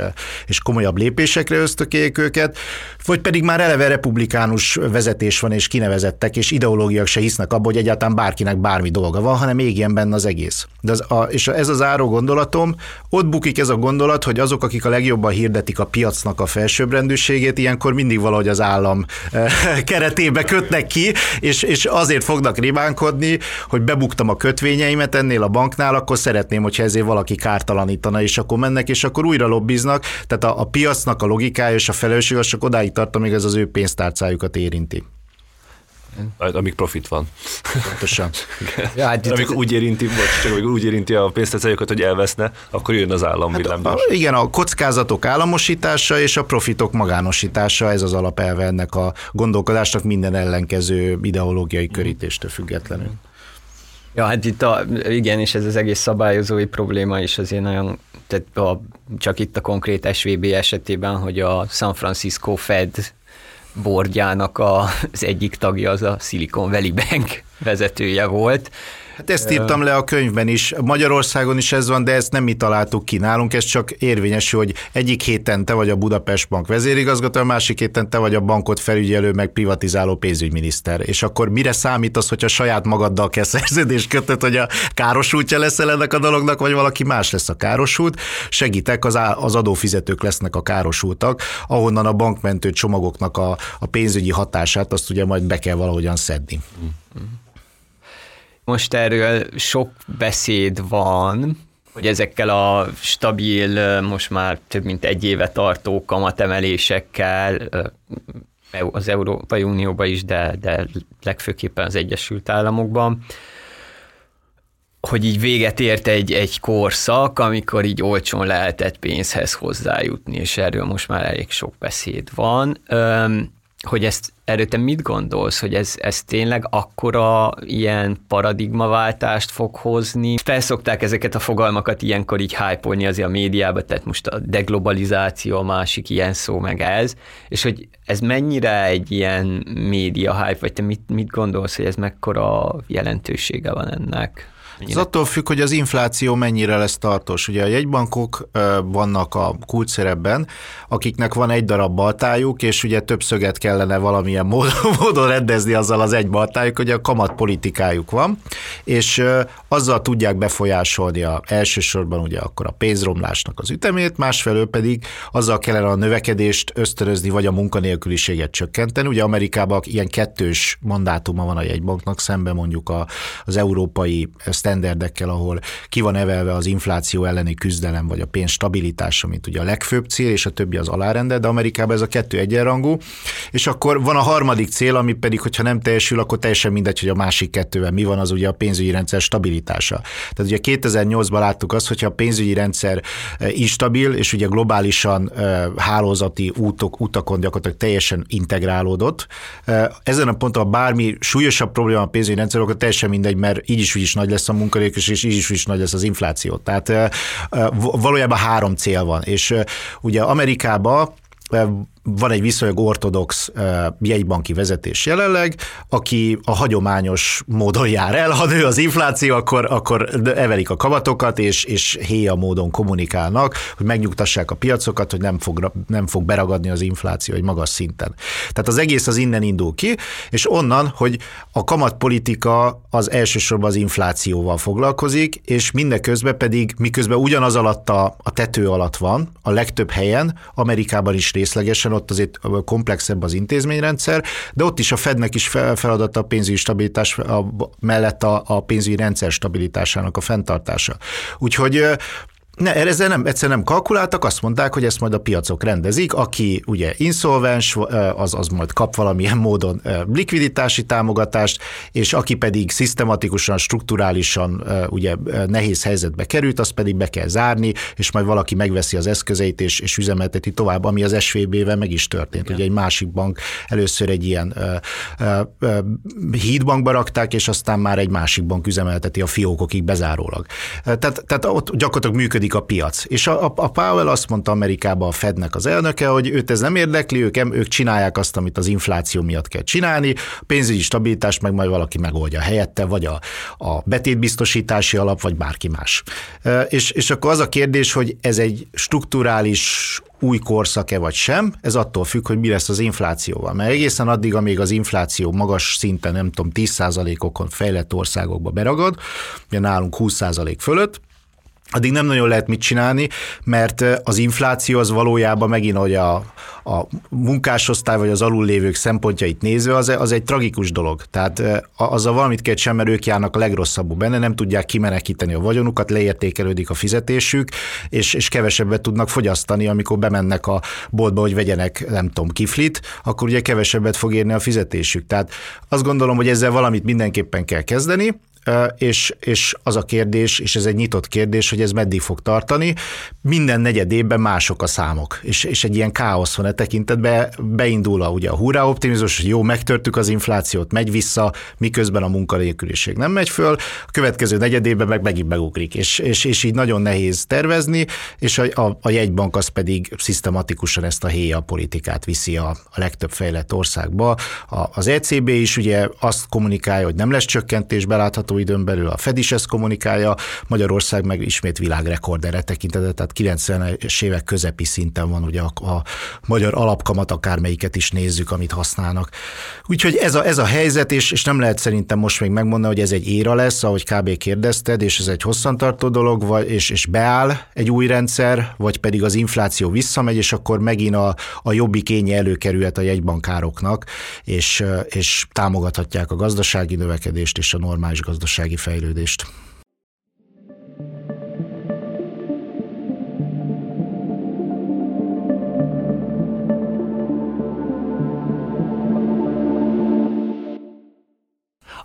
Speaker 4: és komolyabb lépésekre ösztökéljék őket, vagy pedig már eleve republikánus vezetés van, és kinevezettek, és ideológiak se hisznek abba, hogy egyáltalán bárkinek bármi dolga van, hanem égjen benne az egész. De az, a, és ez az áró gondolatom, ott bukik ez a gondolat, hogy azok, akik a legjobban hirdetik a piacnak a felsőbbrendűségét, ilyenkor mindig valahogy az állam keretébe kötnek ki, és, és azért fognak ribánkodni, hogy bebuktam a kötvényeimet ennél a banknál, akkor szeretném, hogyha ezért valaki kártalanítana, és akkor mennek, és akkor újra lobbiznak. Tehát a, a piacnak a logikája és a felelősség az csak odáig tart, amíg ez az ő pénztárcájukat érinti.
Speaker 3: Amíg profit van.
Speaker 4: Pontosan.
Speaker 3: ja, hát amikor úgy érinti, bocs, csak amikor úgy érinti a pénztárcájukat, hogy elveszne, akkor jön az állam hát
Speaker 4: a, Igen, a kockázatok államosítása és a profitok magánosítása, ez az alapelve ennek a gondolkodásnak minden ellenkező ideológiai körítéstől függetlenül.
Speaker 9: Ja, hát itt a, igen, és ez az egész szabályozói probléma is azért nagyon, tehát a, csak itt a konkrét SVB esetében, hogy a San Francisco Fed bordjának a, az egyik tagja az a Silicon Valley Bank vezetője volt,
Speaker 4: Hát ezt írtam le a könyvben is. Magyarországon is ez van, de ezt nem mi találtuk ki nálunk, ez csak érvényes, hogy egyik héten te vagy a Budapest Bank vezérigazgató, a másik héten te vagy a bankot felügyelő, meg privatizáló pénzügyminiszter. És akkor mire számítasz, hogyha saját magaddal kell szerződést kötött, hogy a károsútja leszel ennek a dolognak, vagy valaki más lesz a károsút? Segítek, az, az adófizetők lesznek a károsultak, ahonnan a bankmentő csomagoknak a, a pénzügyi hatását azt ugye majd be kell valahogyan szedni. Mm-hmm.
Speaker 9: Most erről sok beszéd van, hogy ezekkel a stabil, most már több mint egy éve tartó kamatemelésekkel az Európai Unióban is, de, de legfőképpen az Egyesült Államokban, hogy így véget ért egy, egy korszak, amikor így olcsón lehetett pénzhez hozzájutni, és erről most már elég sok beszéd van. Hogy ezt erről te mit gondolsz, hogy ez, ez tényleg akkora ilyen paradigmaváltást fog hozni? Felszokták ezeket a fogalmakat ilyenkor így hype azért a médiába, tehát most a deglobalizáció a másik ilyen szó, meg ez, és hogy ez mennyire egy ilyen média hype, vagy te mit, mit gondolsz, hogy ez mekkora jelentősége van ennek?
Speaker 4: Ez attól függ, hogy az infláció mennyire lesz tartós. Ugye a jegybankok vannak a kulcszerepben, akiknek van egy darab baltájuk, és ugye több szöget kellene valamilyen módon, módon rendezni azzal az egy baltájuk, hogy a kamatpolitikájuk van, és azzal tudják befolyásolni a, elsősorban ugye akkor a pénzromlásnak az ütemét, másfelől pedig azzal kellene a növekedést ösztönözni, vagy a munkanélküliséget csökkenteni. Ugye Amerikában ilyen kettős mandátuma van a jegybanknak, szemben mondjuk a, az európai standardekkel, ahol ki van evelve az infláció elleni küzdelem, vagy a pénz stabilitása, mint ugye a legfőbb cél, és a többi az alárendel, de Amerikában ez a kettő egyenrangú, és akkor van a harmadik cél, ami pedig, hogyha nem teljesül, akkor teljesen mindegy, hogy a másik kettővel mi van, az ugye a pénzügyi rendszer stabilitása. Tehát ugye 2008-ban láttuk azt, hogyha a pénzügyi rendszer eh, instabil, és ugye globálisan eh, hálózati útok, utakon gyakorlatilag teljesen integrálódott. Eh, ezen a ponton, bármi súlyosabb probléma a pénzügyi rendszer, akkor teljesen mindegy, mert így is úgy is nagy lesz a munkanélküliség, és így is, is nagy lesz az infláció. Tehát valójában három cél van. És ugye Amerikában van egy viszonylag ortodox jegybanki vezetés jelenleg, aki a hagyományos módon jár el. Ha nő az infláció, akkor, akkor evelik a kamatokat, és, és héja módon kommunikálnak, hogy megnyugtassák a piacokat, hogy nem fog, nem fog beragadni az infláció egy magas szinten. Tehát az egész az innen indul ki, és onnan, hogy a kamatpolitika az elsősorban az inflációval foglalkozik, és mindeközben pedig, miközben ugyanaz alatt a, a tető alatt van, a legtöbb helyen, Amerikában is részlegesen ott azért komplexebb az intézményrendszer, de ott is a Fednek is feladata a pénzügyi stabilitás mellett a, a pénzügyi rendszer stabilitásának a fenntartása. Úgyhogy ne, ezzel nem, egyszer nem kalkuláltak, azt mondták, hogy ezt majd a piacok rendezik, aki ugye inszolvens, az, az majd kap valamilyen módon likviditási támogatást, és aki pedig szisztematikusan, strukturálisan ugye nehéz helyzetbe került, azt pedig be kell zárni, és majd valaki megveszi az eszközeit, és, és üzemelteti tovább, ami az SVB-vel meg is történt. Igen. Ugye egy másik bank először egy ilyen hídbankba rakták, és aztán már egy másik bank üzemelteti a fiókokig bezárólag. Tehát, tehát ott gyakorlatilag működik működik a piac. És a, a, Powell azt mondta Amerikában a Fednek az elnöke, hogy őt ez nem érdekli, ők, ők csinálják azt, amit az infláció miatt kell csinálni, pénzügyi stabilitást meg majd valaki megoldja helyette, vagy a, a betétbiztosítási alap, vagy bárki más. És, és akkor az a kérdés, hogy ez egy strukturális új korszak-e vagy sem, ez attól függ, hogy mi lesz az inflációval. Mert egészen addig, amíg az infláció magas szinten, nem tudom, 10%-okon fejlett országokba beragad, ugye nálunk 20% fölött, addig nem nagyon lehet mit csinálni, mert az infláció az valójában megint, hogy a, a munkásosztály vagy az alullévők szempontjait nézve, az, az egy tragikus dolog. Tehát azzal valamit kell sem, mert ők járnak a legrosszabbul benne, nem tudják kimenekíteni a vagyonukat, leértékelődik a fizetésük, és, és kevesebbet tudnak fogyasztani, amikor bemennek a boltba, hogy vegyenek, nem tudom, kiflit, akkor ugye kevesebbet fog érni a fizetésük. Tehát azt gondolom, hogy ezzel valamit mindenképpen kell kezdeni, és, és az a kérdés, és ez egy nyitott kérdés, hogy ez meddig fog tartani. Minden negyed évben mások a számok, és, és egy ilyen káosz van e tekintetben. Beindul a, ugye a hurrá optimizmus, hogy jó, megtörtük az inflációt, megy vissza, miközben a munkanélküliség nem megy föl, a következő negyed évben meg megint megugrik, és, és, és így nagyon nehéz tervezni, és a, a, a jegybank az pedig szisztematikusan ezt a héja politikát viszi a, a legtöbb fejlett országba. A, az ECB is ugye azt kommunikálja, hogy nem lesz csökkentés, belátható belátható időn belül a Fed is ezt kommunikálja, Magyarország meg ismét világrekord erre tekintetett, tehát 90-es évek közepi szinten van ugye a, a magyar alapkamat, akármelyiket is nézzük, amit használnak. Úgyhogy ez a, ez a helyzet, és, és nem lehet szerintem most még megmondani, hogy ez egy éra lesz, ahogy kb. kérdezted, és ez egy hosszantartó dolog, vagy, és, és beáll egy új rendszer, vagy pedig az infláció visszamegy, és akkor megint a, a jobbik kénye előkerülhet a jegybankároknak, és, és támogathatják a gazdasági növekedést és a normális gazdasági gazdasági fejlődést.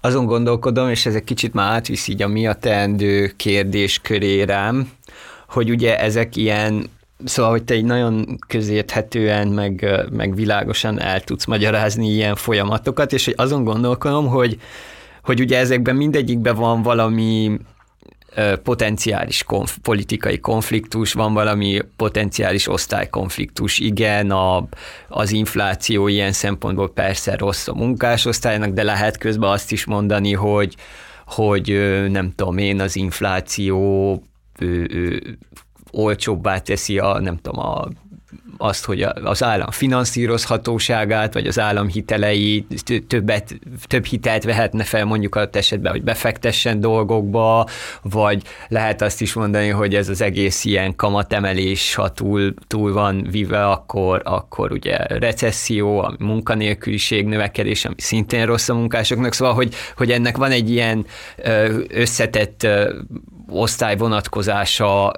Speaker 9: Azon gondolkodom, és ez egy kicsit már átvisz így a mi a teendő kérdés körérem, hogy ugye ezek ilyen Szóval, hogy te egy nagyon közérthetően, meg, meg világosan el tudsz magyarázni ilyen folyamatokat, és hogy azon gondolkodom, hogy hogy ugye ezekben mindegyikben van valami potenciális konf- politikai konfliktus, van valami potenciális osztálykonfliktus. Igen, a, az infláció ilyen szempontból persze rossz a munkásosztálynak, de lehet közben azt is mondani, hogy, hogy nem tudom én, az infláció ő, ő, olcsóbbá teszi a, nem tudom, a azt, hogy az állam finanszírozhatóságát, vagy az állam hitelei többet, több hitelt vehetne fel mondjuk a esetben, hogy befektessen dolgokba, vagy lehet azt is mondani, hogy ez az egész ilyen kamatemelés, ha túl, túl van vive, akkor, akkor ugye recesszió, a munkanélküliség növekedés, ami szintén rossz a munkásoknak, szóval, hogy, hogy ennek van egy ilyen összetett osztályvonatkozása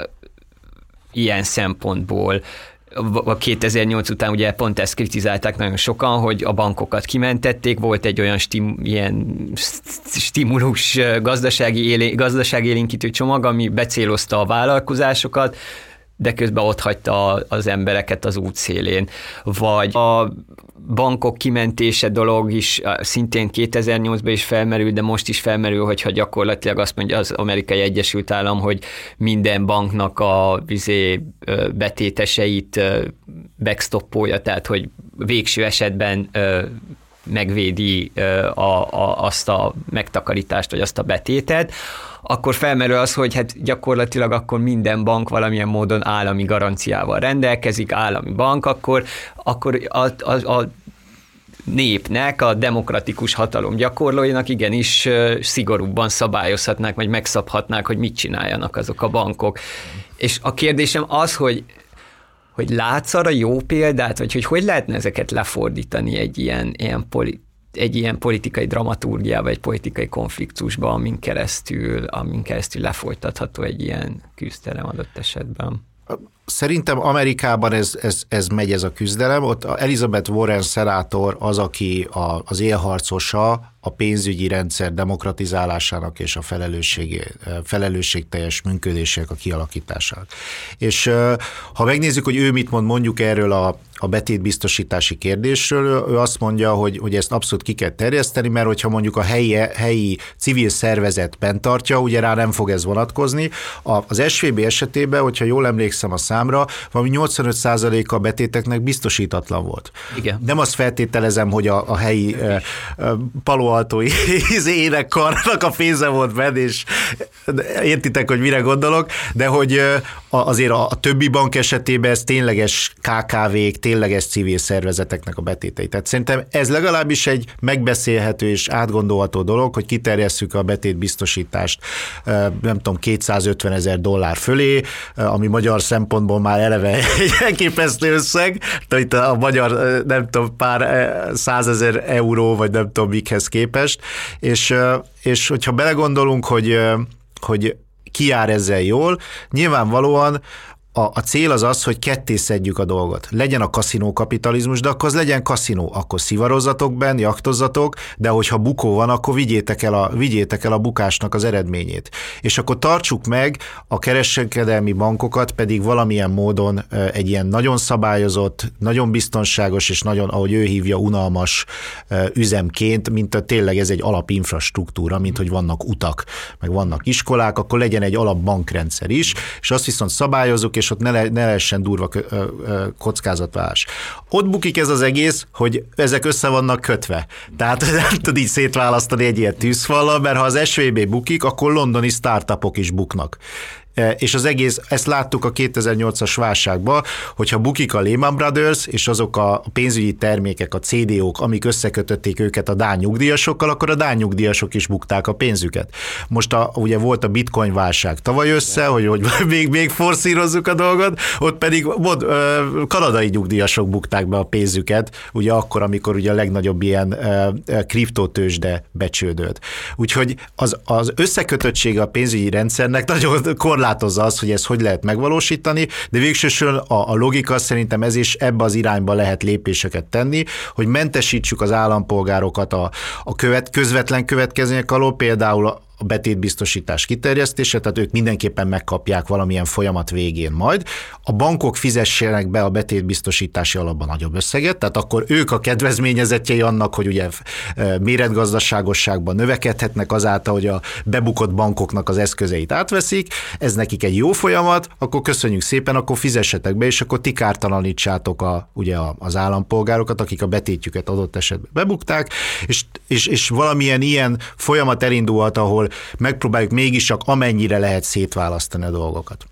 Speaker 9: ilyen szempontból a 2008 után ugye pont ezt kritizálták nagyon sokan, hogy a bankokat kimentették, volt egy olyan stim, ilyen stimulus gazdasági, élé, gazdasági élénkítő csomag, ami becélozta a vállalkozásokat, de közben ott hagyta az embereket az útszélén. Vagy a bankok kimentése dolog is szintén 2008-ban is felmerül, de most is felmerül, hogyha gyakorlatilag azt mondja az Amerikai Egyesült Állam, hogy minden banknak a vizé betéteseit backstoppolja, tehát hogy végső esetben megvédi a, a, azt a megtakarítást, vagy azt a betétet, akkor felmerül az, hogy hát gyakorlatilag akkor minden bank valamilyen módon állami garanciával rendelkezik, állami bank, akkor, akkor a, a, a népnek, a demokratikus hatalom gyakorlóinak igenis szigorúbban szabályozhatnák, vagy megszabhatnák, hogy mit csináljanak azok a bankok. És a kérdésem az, hogy hogy látsz arra jó példát, vagy hogy hogy lehetne ezeket lefordítani egy ilyen, ilyen poli, egy ilyen politikai dramaturgiába, egy politikai konfliktusba, amin keresztül, amin keresztül lefolytatható egy ilyen küzdelem adott esetben?
Speaker 4: Szerintem Amerikában ez, ez, ez megy ez a küzdelem. Ott Elizabeth Warren szenátor az, aki a, az élharcosa a pénzügyi rendszer demokratizálásának és a felelősség, felelősségteljes működések a kialakításának. És ha megnézzük, hogy ő mit mond mondjuk erről a, a betétbiztosítási kérdésről, ő azt mondja, hogy, hogy ezt abszolút ki kell terjeszteni, mert hogyha mondjuk a helyi, helyi civil szervezet bent tartja, ugye rá nem fog ez vonatkozni. A, az SVB esetében, hogyha jól emlékszem a számra, valami 85%-a a betéteknek biztosítatlan volt.
Speaker 9: Igen.
Speaker 4: Nem azt feltételezem, hogy a, a helyi uh, Palo Alto énekkarnak a pénze volt benne, és értitek, hogy mire gondolok, de hogy azért a, többi bank esetében ez tényleges KKV-k, tényleges civil szervezeteknek a betétei. Tehát szerintem ez legalábbis egy megbeszélhető és átgondolható dolog, hogy kiterjesszük a betétbiztosítást, nem tudom, 250 ezer dollár fölé, ami magyar szempontból már eleve egy elképesztő összeg, itt a magyar, nem tudom, pár százezer euró, vagy nem tudom, mikhez képest, és, és hogyha belegondolunk, hogy, hogy ki jár ezzel jól, nyilvánvalóan a, a cél az az, hogy ketté szedjük a dolgot. Legyen a kaszinó kapitalizmus, de akkor az legyen kaszinó. Akkor szivarozzatok benn, jaktozzatok, de hogyha bukó van, akkor vigyétek el, a, vigyétek el a bukásnak az eredményét. És akkor tartsuk meg a kereskedelmi bankokat pedig valamilyen módon egy ilyen nagyon szabályozott, nagyon biztonságos és nagyon, ahogy ő hívja, unalmas üzemként, mint a tényleg ez egy alapinfrastruktúra, mint hogy vannak utak, meg vannak iskolák, akkor legyen egy alapbankrendszer is, és azt viszont szabályozunk, és ott ne, le, ne lehessen durva kockázatválás. Ott bukik ez az egész, hogy ezek össze vannak kötve. Tehát nem tud így szétválasztani egy ilyen tűzfallal, mert ha az SVB bukik, akkor londoni startupok is buknak. E, és az egész, ezt láttuk a 2008-as válságban, hogyha bukik a Lehman Brothers, és azok a pénzügyi termékek, a CDO-k, amik összekötötték őket a dán nyugdíjasokkal, akkor a dán nyugdíjasok is bukták a pénzüket. Most a, ugye volt a bitcoin válság tavaly össze, hogy, hogy még, még forszírozzuk a dolgot, ott pedig mod, kanadai nyugdíjasok bukták be a pénzüket, ugye akkor, amikor ugye a legnagyobb ilyen kriptotősde becsődött. Úgyhogy az, az összekötöttsége a pénzügyi rendszernek nagyon korlátozó korlátozza az, hogy ezt hogy lehet megvalósítani, de végsősorban a, a logika szerintem ez is ebbe az irányba lehet lépéseket tenni, hogy mentesítsük az állampolgárokat a, a követ, közvetlen következmények alól, például a betétbiztosítás kiterjesztése, tehát ők mindenképpen megkapják valamilyen folyamat végén majd. A bankok fizessenek be a betétbiztosítási alapban nagyobb összeget, tehát akkor ők a kedvezményezetjei annak, hogy ugye e, méretgazdaságosságban növekedhetnek azáltal, hogy a bebukott bankoknak az eszközeit átveszik, ez nekik egy jó folyamat, akkor köszönjük szépen, akkor fizessetek be, és akkor ti kártalanítsátok a, ugye az állampolgárokat, akik a betétjüket adott esetben bebukták, és, és, és valamilyen ilyen folyamat elindulhat, ahol megpróbáljuk mégis csak amennyire lehet szétválasztani a dolgokat.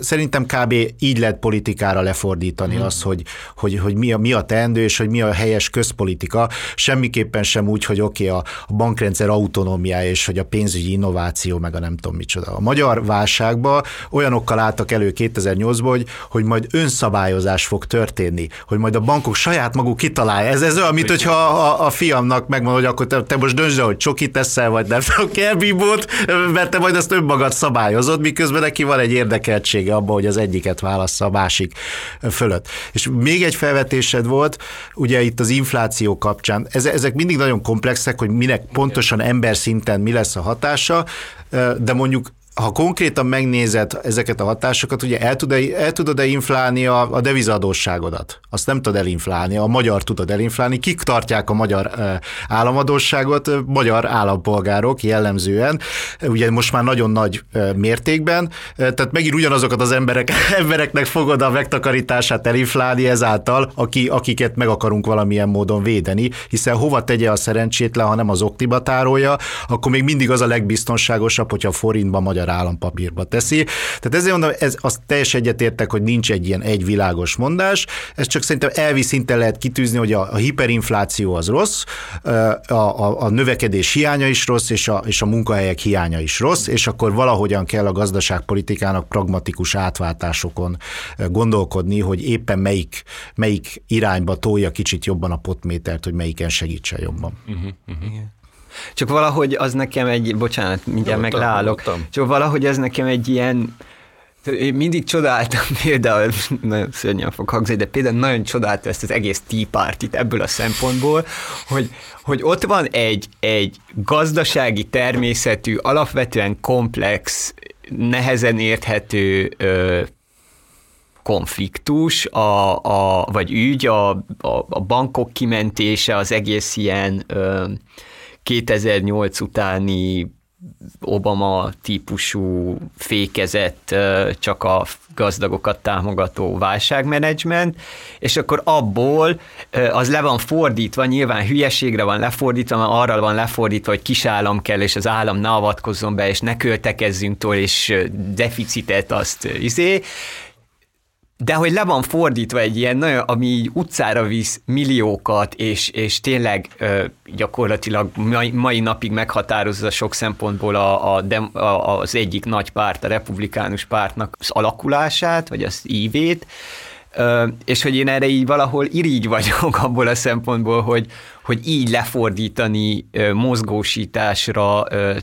Speaker 4: Szerintem kb. így lehet politikára lefordítani mm. azt, hogy, hogy, hogy mi, a, mi a teendő, és hogy mi a helyes közpolitika. Semmiképpen sem úgy, hogy oké, okay, a bankrendszer autonómiája, és hogy a pénzügyi innováció, meg a nem tudom micsoda. A magyar válságba olyanokkal álltak elő 2008-ban, hogy, hogy majd önszabályozás fog történni, hogy majd a bankok saját maguk kitalálják. Ez, ez olyan, mint hogyha a, a fiamnak megmondod, hogy akkor te, te most döntsd hogy csokit teszel, vagy nem kell bibót, mert te majd ezt önmagad szabályozod, miközben neki van egy érdeke tehetsége abban, hogy az egyiket válassza a másik fölött. És még egy felvetésed volt, ugye itt az infláció kapcsán, ezek mindig nagyon komplexek, hogy minek pontosan ember szinten mi lesz a hatása, de mondjuk ha konkrétan megnézed ezeket a hatásokat, ugye el, tud el tudod-e inflálni a, a devizadóságodat? Azt nem tudod elinflálni, a magyar tudod elinflálni. Kik tartják a magyar államadóságot? Magyar állampolgárok jellemzően, ugye most már nagyon nagy mértékben, tehát megint ugyanazokat az emberek, embereknek fogod a megtakarítását elinflálni ezáltal, aki, akiket meg akarunk valamilyen módon védeni, hiszen hova tegye a szerencsétlen, ha nem az oktiba tárolja, akkor még mindig az a legbiztonságosabb, hogyha forintban magyar magyar állampapírba teszi. Tehát ezért mondom, ez, azt teljes egyetértek, hogy nincs egy ilyen egy világos mondás, ez csak szerintem elvi szinten lehet kitűzni, hogy a, a hiperinfláció az rossz, a, a, a növekedés hiánya is rossz, és a, és a munkahelyek hiánya is rossz, és akkor valahogyan kell a gazdaságpolitikának pragmatikus átváltásokon gondolkodni, hogy éppen melyik, melyik irányba tolja kicsit jobban a potmétert, hogy melyiken segítsen jobban. Uh-huh, uh-huh.
Speaker 9: Igen. Csak valahogy az nekem egy, bocsánat, mindjárt meg leállok, csak valahogy ez nekem egy ilyen Én mindig csodáltam például, nagyon szörnyen fog hangzni, de például nagyon csodáltam ezt az egész Tea party ebből a szempontból, hogy, hogy ott van egy, egy gazdasági természetű, alapvetően komplex, nehezen érthető ö, konfliktus, a, a, vagy ügy, a, a, a bankok kimentése, az egész ilyen ö, 2008 utáni Obama típusú fékezett csak a gazdagokat támogató válságmenedzsment, és akkor abból az le van fordítva, nyilván hülyeségre van lefordítva, mert arra van lefordítva, hogy kis állam kell, és az állam ne avatkozzon be, és ne költekezzünk túl, és deficitet azt izé, de hogy le van fordítva egy ilyen nagyon, ami így utcára visz milliókat, és, és tényleg ö, gyakorlatilag mai, mai napig meghatározza sok szempontból a, a, a, az egyik nagy párt, a republikánus pártnak az alakulását, vagy az ívét, ö, és hogy én erre így valahol irigy vagyok abból a szempontból, hogy, hogy így lefordítani ö, mozgósításra ö,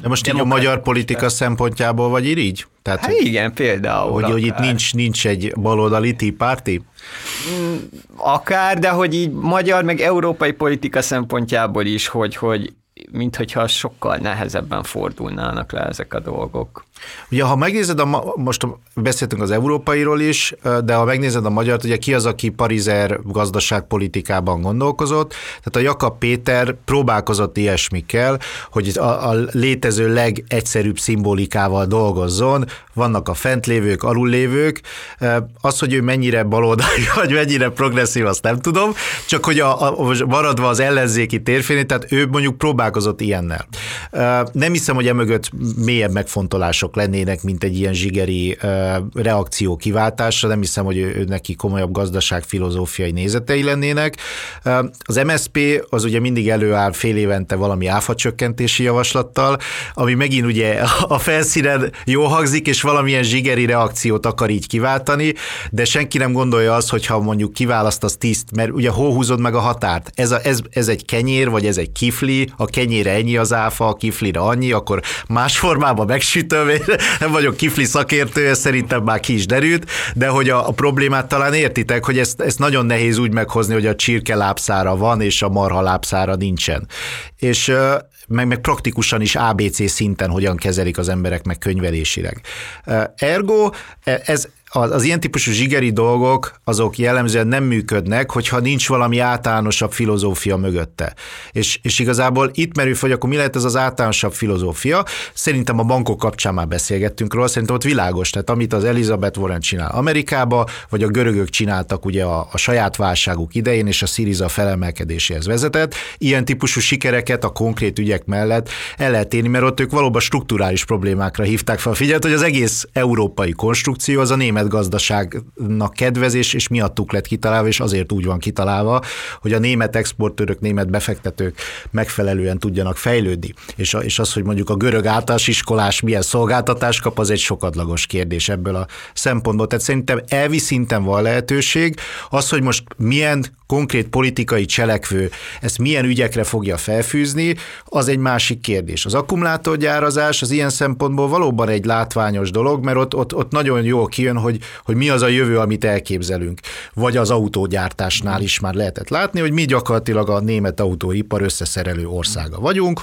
Speaker 4: de most így a magyar politika szempontjából vagy irigy?
Speaker 9: Tehát, hát igen, például.
Speaker 4: Hogy, hogy itt nincs, nincs egy baloldali party?
Speaker 9: Mm, akár, de hogy így magyar meg európai politika szempontjából is, hogy, hogy minthogyha sokkal nehezebben fordulnának le ezek a dolgok.
Speaker 4: Ugye, ha megnézed, a, most beszéltünk az európairól is, de ha megnézed a magyart, ugye ki az, aki parizer gazdaságpolitikában gondolkozott, tehát a Jakab Péter próbálkozott ilyesmikkel, hogy a, a létező legegyszerűbb szimbolikával dolgozzon, vannak a fentlévők, alullévők, az, hogy ő mennyire baloldali, vagy mennyire progresszív, azt nem tudom, csak hogy a, a, maradva az ellenzéki térfény, tehát ő mondjuk próbálkozott ilyennel. Nem hiszem, hogy emögött mélyebb megfontolások lennének, mint egy ilyen zsigeri reakció kiváltásra. Nem hiszem, hogy ő, neki komolyabb gazdaság filozófiai nézetei lennének. Az MSP az ugye mindig előáll fél évente valami áfacsökkentési javaslattal, ami megint ugye a felszínen jó hangzik, és valamilyen zsigeri reakciót akar így kiváltani, de senki nem gondolja azt, hogyha mondjuk kiválasztasz tiszt, mert ugye hol húzod meg a határt? Ez, a, ez, ez egy kenyér, vagy ez egy kifli, a kenyére ennyi az áfa, a kiflire annyi, akkor más formában megsütöm, nem vagyok kifli szakértő, ez szerintem már ki is derült, de hogy a, a problémát talán értitek, hogy ezt, ezt nagyon nehéz úgy meghozni, hogy a csirke lábszára van, és a marha lábszára nincsen. És meg, meg praktikusan is ABC szinten hogyan kezelik az emberek meg könyvelésileg. Ergo e, ez, az, az ilyen típusú zsigeri dolgok, azok jellemzően nem működnek, hogyha nincs valami általánosabb filozófia mögötte. És, és igazából itt merül hogy akkor mi lehet ez az általánosabb filozófia? Szerintem a bankok kapcsán már beszélgettünk róla, szerintem ott világos, tehát amit az Elizabeth Warren csinál Amerikába, vagy a görögök csináltak ugye a, a saját válságuk idején, és a Syriza felemelkedéséhez vezetett, ilyen típusú sikereket a konkrét ügyek mellett el lehet érni, mert ott ők valóban strukturális problémákra hívták fel a figyelmet, hogy az egész európai konstrukció az a német német gazdaságnak kedvezés, és miattuk lett kitalálva, és azért úgy van kitalálva, hogy a német exportőrök, német befektetők megfelelően tudjanak fejlődni. És, és az, hogy mondjuk a görög általános iskolás milyen szolgáltatást kap, az egy sokadlagos kérdés ebből a szempontból. Tehát szerintem elvi szinten van lehetőség. Az, hogy most milyen konkrét politikai cselekvő ezt milyen ügyekre fogja felfűzni, az egy másik kérdés. Az akkumulátorgyárazás az ilyen szempontból valóban egy látványos dolog, mert ott, ott, ott nagyon jól kijön, hogy, hogy mi az a jövő, amit elképzelünk. Vagy az autógyártásnál is már lehetett látni, hogy mi gyakorlatilag a német autóipar összeszerelő országa vagyunk,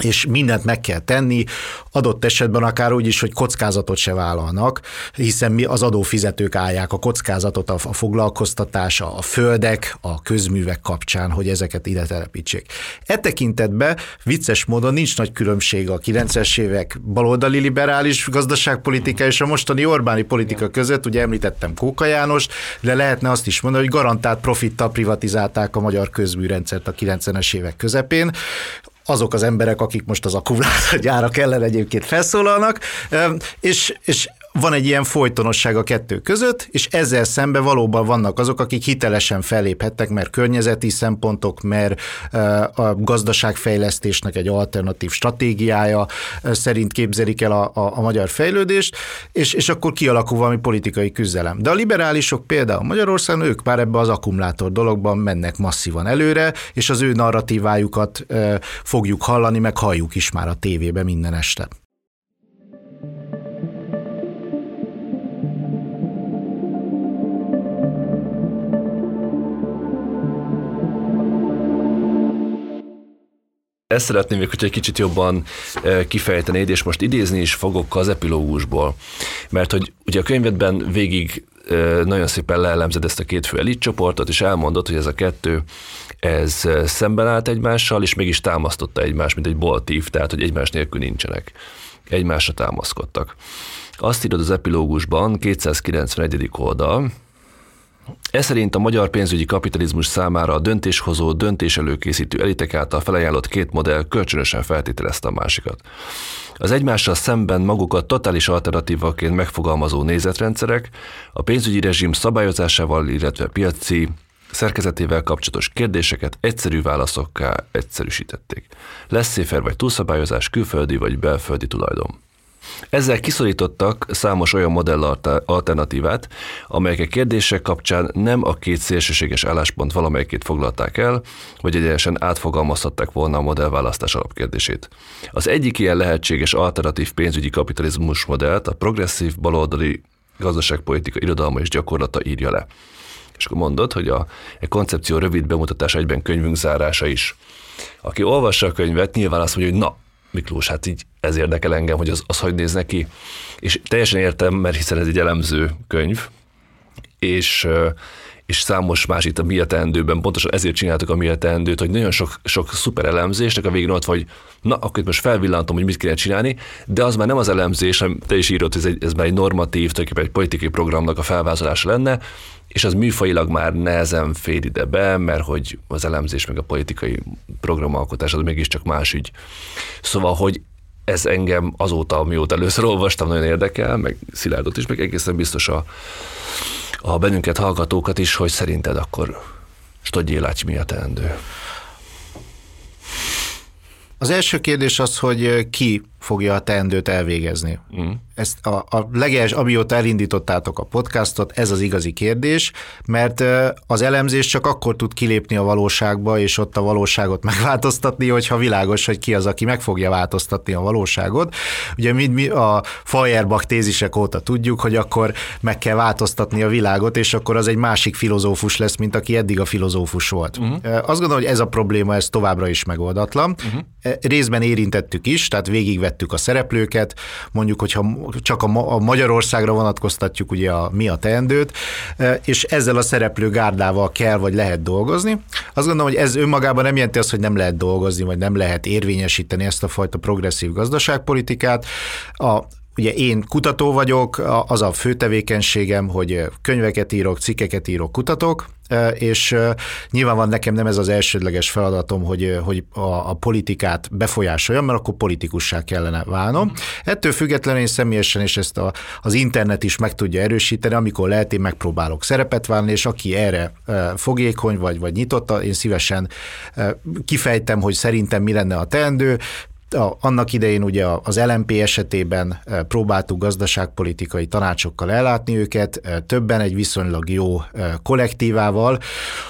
Speaker 4: és mindent meg kell tenni, adott esetben akár úgy is, hogy kockázatot se vállalnak, hiszen mi az adófizetők állják a kockázatot, a, foglalkoztatás, a földek, a közművek kapcsán, hogy ezeket ide telepítsék. E tekintetben vicces módon nincs nagy különbség a 90-es évek baloldali liberális gazdaságpolitika és a mostani Orbáni politika között, ugye említettem Kóka Jánost, de lehetne azt is mondani, hogy garantált profittal privatizálták a magyar közműrendszert a 90-es évek közepén azok az emberek, akik most az akkumulátorgyárak ellen egyébként felszólalnak, és, és van egy ilyen folytonosság a kettő között, és ezzel szemben valóban vannak azok, akik hitelesen felléphettek, mert környezeti szempontok, mert a gazdaságfejlesztésnek egy alternatív stratégiája szerint képzelik el a, a, a magyar fejlődést, és, és akkor kialakul valami politikai küzdelem. De a liberálisok például Magyarországon, ők már ebbe az akkumulátor dologban mennek masszívan előre, és az ő narratívájukat fogjuk hallani, meg halljuk is már a tévébe minden este.
Speaker 3: Ezt szeretném még, hogy egy kicsit jobban kifejtenéd, és most idézni is fogok az epilógusból. Mert hogy ugye a könyvedben végig nagyon szépen leelemzed ezt a két fő elitcsoportot, és elmondod, hogy ez a kettő ez szemben állt egymással, és mégis támasztotta egymást, mint egy boltív, tehát hogy egymás nélkül nincsenek. Egymásra támaszkodtak. Azt írod az epilógusban, 291. oldal, ez szerint a magyar pénzügyi kapitalizmus számára a döntéshozó, döntés előkészítő elitek által felajánlott két modell kölcsönösen feltételezte a másikat. Az egymással szemben magukat totális alternatívaként megfogalmazó nézetrendszerek a pénzügyi rezsim szabályozásával, illetve piaci szerkezetével kapcsolatos kérdéseket egyszerű válaszokká egyszerűsítették. Lesz széfer vagy túlszabályozás, külföldi vagy belföldi tulajdon. Ezzel kiszorítottak számos olyan modell alternatívát, amelyek a kérdések kapcsán nem a két szélsőséges álláspont valamelyikét foglalták el, vagy egyenesen átfogalmazhatták volna a modellválasztás alapkérdését. Az egyik ilyen lehetséges alternatív pénzügyi kapitalizmus modellt a progresszív baloldali gazdaságpolitika irodalma és gyakorlata írja le. És akkor mondod, hogy a, a koncepció rövid bemutatás egyben könyvünk zárása is. Aki olvassa a könyvet, nyilván azt mondja, hogy na, Miklós, hát így ez érdekel engem, hogy az, az hogy néz neki. És teljesen értem, mert hiszen ez egy elemző könyv, és, és számos más itt a mi a teendőben, pontosan ezért csináltuk a mi a teendőt, hogy nagyon sok, sok szuper elemzésnek a végén ott vagy, na, akkor itt most felvillantom, hogy mit kéne csinálni, de az már nem az elemzés, hanem te is írod, hogy ez, egy, ez már egy normatív, tulajdonképpen egy politikai programnak a felvázolása lenne, és az műfajilag már nehezen fér ide be, mert hogy az elemzés meg a politikai programalkotás az mégiscsak más ügy. Szóval, hogy ez engem azóta, amióta először olvastam, nagyon érdekel, meg Szilárdot is, meg egészen biztos a, a bennünket hallgatókat is, hogy szerinted akkor Stodgyélács mi a teendő?
Speaker 4: Az első kérdés az, hogy ki fogja a teendőt elvégezni. Mm ezt a, a legels, amióta elindítottátok a podcastot, ez az igazi kérdés, mert az elemzés csak akkor tud kilépni a valóságba, és ott a valóságot megváltoztatni, hogyha világos, hogy ki az, aki meg fogja változtatni a valóságot. Ugye mi, mi a Feuerbach tézisek óta tudjuk, hogy akkor meg kell változtatni a világot, és akkor az egy másik filozófus lesz, mint aki eddig a filozófus volt. Uh-huh. Azt gondolom, hogy ez a probléma, ez továbbra is megoldatlan. Uh-huh. Részben érintettük is, tehát végigvettük a szereplőket, mondjuk, hogyha csak a, a Magyarországra vonatkoztatjuk ugye a mi a teendőt, e, és ezzel a szereplő gárdával kell vagy lehet dolgozni. Azt gondolom, hogy ez önmagában nem jelenti azt, hogy nem lehet dolgozni, vagy nem lehet érvényesíteni ezt a fajta progresszív gazdaságpolitikát. A, Ugye én kutató vagyok, az a fő tevékenységem, hogy könyveket írok, cikkeket írok, kutatok, és nyilván van nekem nem ez az elsődleges feladatom, hogy, hogy a, a politikát befolyásoljam, mert akkor politikussá kellene válnom. Ettől függetlenül én személyesen, és ezt a, az internet is meg tudja erősíteni, amikor lehet, én megpróbálok szerepet válni, és aki erre fogékony vagy, vagy nyitotta, én szívesen kifejtem, hogy szerintem mi lenne a teendő, a, annak idején ugye az LMP esetében e, próbáltuk gazdaságpolitikai tanácsokkal ellátni őket, e, többen egy viszonylag jó e, kollektívával.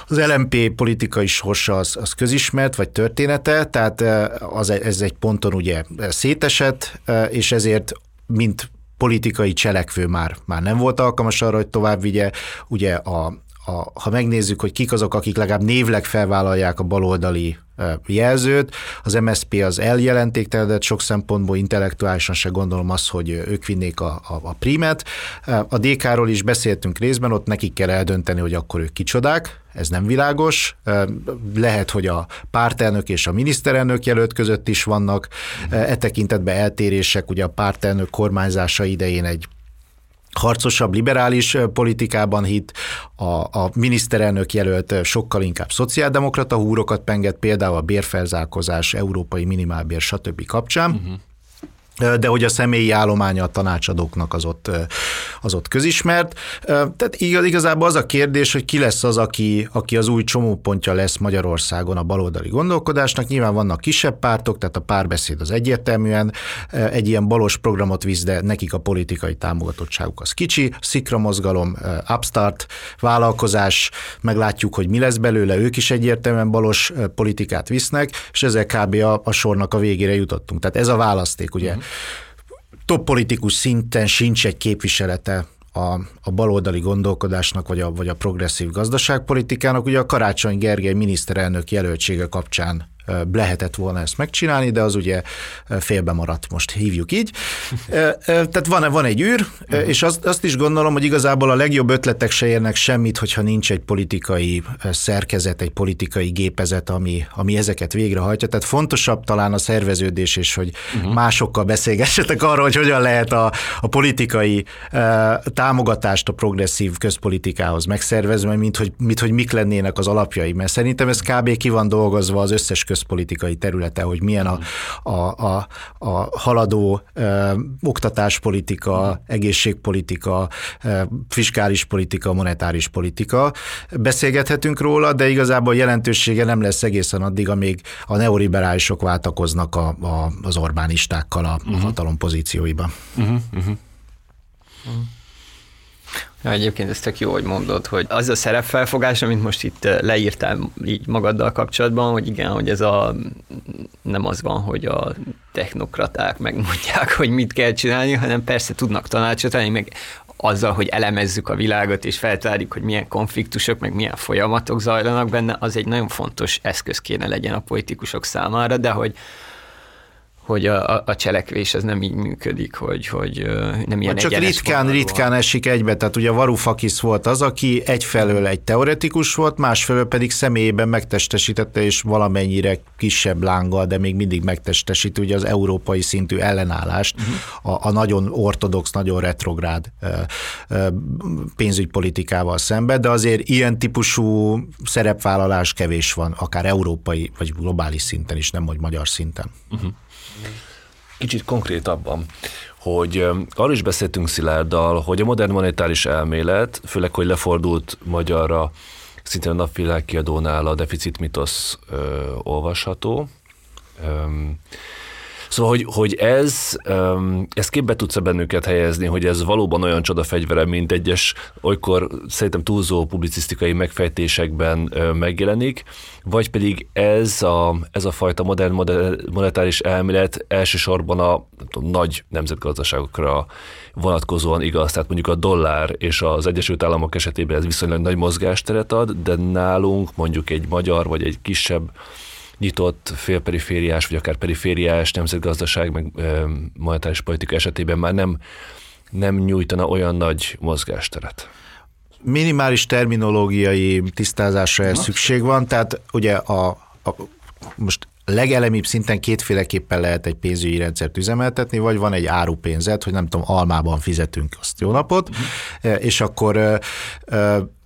Speaker 4: Az LMP politikai sorsa az, az közismert, vagy története, tehát az, ez egy ponton ugye szétesett, és ezért mint politikai cselekvő már, már nem volt alkalmas arra, hogy tovább vigye. Ugye a, a, ha megnézzük, hogy kik azok, akik legalább névleg felvállalják a baloldali jelzőt. Az MSP az eljelentéktelenedett sok szempontból, intellektuálisan se gondolom azt, hogy ők vinnék a, a, a primet. A DK-ról is beszéltünk részben, ott nekik kell eldönteni, hogy akkor ők kicsodák, ez nem világos. Lehet, hogy a pártelnök és a miniszterelnök jelölt között is vannak e tekintetben eltérések, ugye a pártelnök kormányzása idején egy harcosabb liberális politikában hit, a, a miniszterelnök jelölt sokkal inkább szociáldemokrata húrokat penget, például a bérfelzálkozás, európai minimálbér, stb. kapcsán. Uh-huh de hogy a személyi állománya a tanácsadóknak az ott, az ott közismert. Tehát igazából az a kérdés, hogy ki lesz az, aki, aki az új csomópontja lesz Magyarországon a baloldali gondolkodásnak. Nyilván vannak kisebb pártok, tehát a párbeszéd az egyértelműen egy ilyen balos programot visz, de nekik a politikai támogatottságuk az kicsi. Szikra mozgalom, upstart, vállalkozás, meglátjuk, hogy mi lesz belőle, ők is egyértelműen balos politikát visznek, és ezzel kb. a, a sornak a végére jutottunk. Tehát ez a választék, ugye. Uh-huh top politikus szinten sincs egy képviselete a, a baloldali gondolkodásnak, vagy a, vagy a progresszív gazdaságpolitikának. Ugye a Karácsony Gergely miniszterelnök jelöltsége kapcsán lehetett volna ezt megcsinálni, de az ugye félbe maradt, most hívjuk így. Tehát van, van egy űr, uh-huh. és azt, azt is gondolom, hogy igazából a legjobb ötletek se érnek semmit, hogyha nincs egy politikai szerkezet, egy politikai gépezet, ami, ami ezeket végrehajtja. Tehát fontosabb talán a szerveződés, és hogy uh-huh. másokkal beszélgessetek arról, hogy hogyan lehet a, a politikai támogatást a progresszív közpolitikához megszervezni, mint hogy, mint hogy mik lennének az alapjai. Mert szerintem ez kb. ki van dolgozva az összes közpolitikai területe, hogy milyen a, a, a, a haladó ö, oktatáspolitika, egészségpolitika, ö, fiskális politika, monetáris politika. Beszélgethetünk róla, de igazából jelentősége nem lesz egészen addig, amíg a neoliberálisok váltakoznak a, a, az Orbánistákkal a uh-huh. hatalom pozícióiban. Uh-huh, uh-huh.
Speaker 9: Uh-huh. Ja, egyébként ez tök jó, hogy mondod, hogy az a szerepfelfogás, amit most itt eh, leírtál így magaddal kapcsolatban, hogy igen, hogy ez a nem az van, hogy a technokraták megmondják, hogy mit kell csinálni, hanem persze tudnak tanácsot adni, meg azzal, hogy elemezzük a világot és feltárjuk, hogy milyen konfliktusok, meg milyen folyamatok zajlanak benne, az egy nagyon fontos eszköz kéne legyen a politikusok számára, de hogy hogy a, a cselekvés az nem így működik, hogy, hogy nem ilyen
Speaker 4: Csak ritkán, ritkán esik egybe, tehát ugye Varoufakis volt az, aki egyfelől egy teoretikus volt, másfelől pedig személyében megtestesítette, és valamennyire kisebb lánggal, de még mindig megtestesít ugye az európai szintű ellenállást uh-huh. a, a nagyon ortodox, nagyon retrográd pénzügypolitikával szemben, de azért ilyen típusú szerepvállalás kevés van, akár európai vagy globális szinten is, nem hogy magyar szinten. Uh-huh.
Speaker 3: Kicsit konkrétabban, hogy arról is beszéltünk Szilárddal, hogy a modern monetáris elmélet, főleg, hogy lefordult magyarra, szintén a napvilág kiadónál a deficit mitosz ö, olvasható. Öm, Szóval, hogy, hogy ez, ez képbe tudsz bennünket helyezni, hogy ez valóban olyan csodafegyvere, mint egyes olykor szerintem túlzó publicisztikai megfejtésekben megjelenik, vagy pedig ez a, ez a fajta modern monetáris elmélet elsősorban a tudom, nagy nemzetgazdaságokra vonatkozóan igaz, tehát mondjuk a dollár és az Egyesült Államok esetében ez viszonylag nagy mozgásteret ad, de nálunk mondjuk egy magyar vagy egy kisebb nyitott félperifériás, vagy akár perifériás nemzetgazdaság, meg monetáris politika esetében már nem, nem nyújtana olyan nagy mozgásteret.
Speaker 4: Minimális terminológiai tisztázásra ez szükség van, tehát ugye a, a most legelemibb szinten kétféleképpen lehet egy pénzügyi rendszert üzemeltetni, vagy van egy árupénzet, hogy nem tudom, almában fizetünk azt. Jó napot, uh-huh. és akkor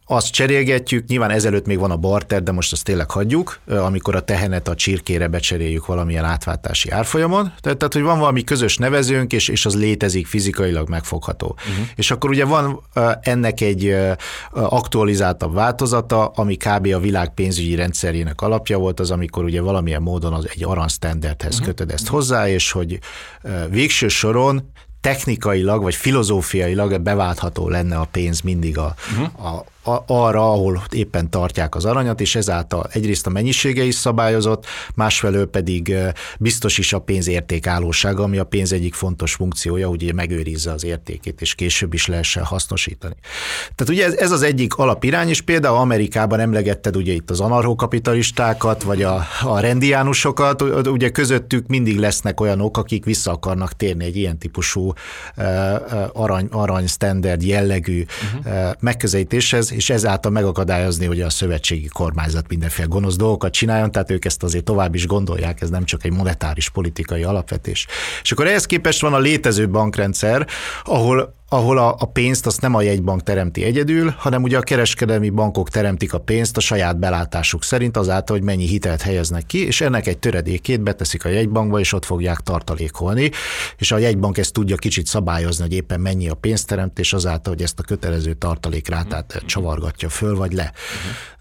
Speaker 4: azt cserélgetjük, nyilván ezelőtt még van a barter, de most azt tényleg hagyjuk, amikor a tehenet a csirkére becseréljük valamilyen átváltási árfolyamon. Tehát, tehát hogy van valami közös nevezőnk, és, és az létezik, fizikailag megfogható. Uh-huh. És akkor ugye van ennek egy aktualizáltabb változata, ami kb. a világ pénzügyi rendszerének alapja volt, az amikor ugye valamilyen módon az egy aranysztenderdhez uh-huh. kötöd ezt hozzá, és hogy végső soron technikailag vagy filozófiailag beváltható lenne a pénz mindig a, uh-huh. a, arra, ahol éppen tartják az aranyat, és ezáltal egyrészt a mennyisége is szabályozott, másfelől pedig biztos is a pénz értékállósága, ami a pénz egyik fontos funkciója, ugye megőrizze az értékét, és később is lehessen hasznosítani. Tehát ugye ez, ez az egyik alapirány, és például Amerikában emlegetted ugye itt az anarchokapitalistákat, vagy a, a rendiánusokat, ugye közöttük mindig lesznek olyanok, akik vissza akarnak térni egy ilyen típusú arany, arany standard jellegű uh-huh. megközelítéshez, és ezáltal megakadályozni, hogy a szövetségi kormányzat mindenféle gonosz dolgokat csináljon, tehát ők ezt azért tovább is gondolják, ez nem csak egy monetáris politikai alapvetés. És akkor ehhez képest van a létező bankrendszer, ahol ahol a, a pénzt azt nem a jegybank teremti egyedül, hanem ugye a kereskedelmi bankok teremtik a pénzt a saját belátásuk szerint azáltal, hogy mennyi hitelt helyeznek ki, és ennek egy töredékét beteszik a jegybankba, és ott fogják tartalékolni, és a jegybank ezt tudja kicsit szabályozni, hogy éppen mennyi a pénzteremtés azáltal, hogy ezt a kötelező tartalékrátát csavargatja föl vagy le. Uh-huh.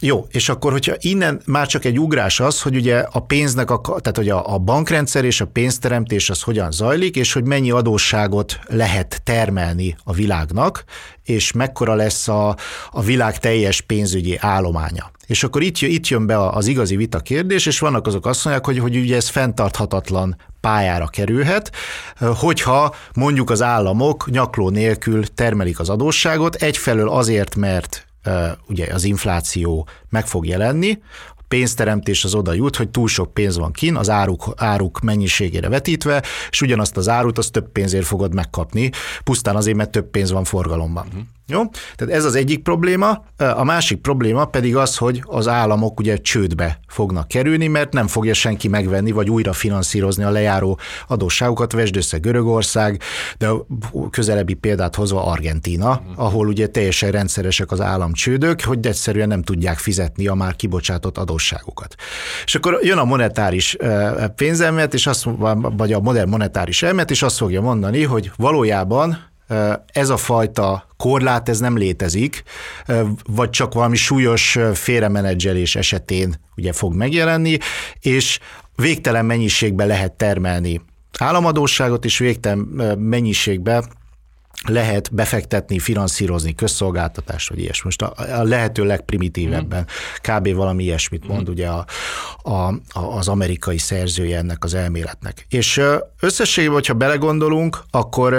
Speaker 4: Jó, és akkor, hogyha innen már csak egy ugrás az, hogy ugye a pénznek, a, tehát hogy a, a bankrendszer és a pénzteremtés az hogyan zajlik, és hogy mennyi adósságot lehet termelni a világnak, és mekkora lesz a, a világ teljes pénzügyi állománya. És akkor itt, itt jön be az igazi vita kérdés, és vannak azok azt mondják, hogy, hogy ugye ez fenntarthatatlan pályára kerülhet, hogyha mondjuk az államok nyakló nélkül termelik az adósságot, egyfelől azért, mert ugye az infláció meg fog jelenni, pénzteremtés az oda jut, hogy túl sok pénz van kin, az áruk, áruk mennyiségére vetítve, és ugyanazt az árut az több pénzért fogod megkapni, pusztán azért, mert több pénz van forgalomban. Uh-huh. Jó? Tehát ez az egyik probléma. A másik probléma pedig az, hogy az államok ugye csődbe fognak kerülni, mert nem fogja senki megvenni, vagy újra finanszírozni a lejáró adósságokat. Vesd össze Görögország, de közelebbi példát hozva Argentína, uh-huh. ahol ugye teljesen rendszeresek az államcsődök, hogy egyszerűen nem tudják fizetni a már kibocsátott adósságokat. És akkor jön a monetáris pénzelmet, és azt, vagy a modern monetáris elmet, és azt fogja mondani, hogy valójában ez a fajta korlát ez nem létezik, vagy csak valami súlyos félremenedzselés esetén ugye fog megjelenni, és végtelen mennyiségben lehet termelni államadóságot, és végtelen mennyiségben lehet befektetni, finanszírozni közszolgáltatást, vagy ilyesmi. Most a, a lehető legprimitívebben, kb. valami ilyesmit mond mm. ugye a, a, az amerikai szerzője ennek az elméletnek. És összességében, hogyha belegondolunk, akkor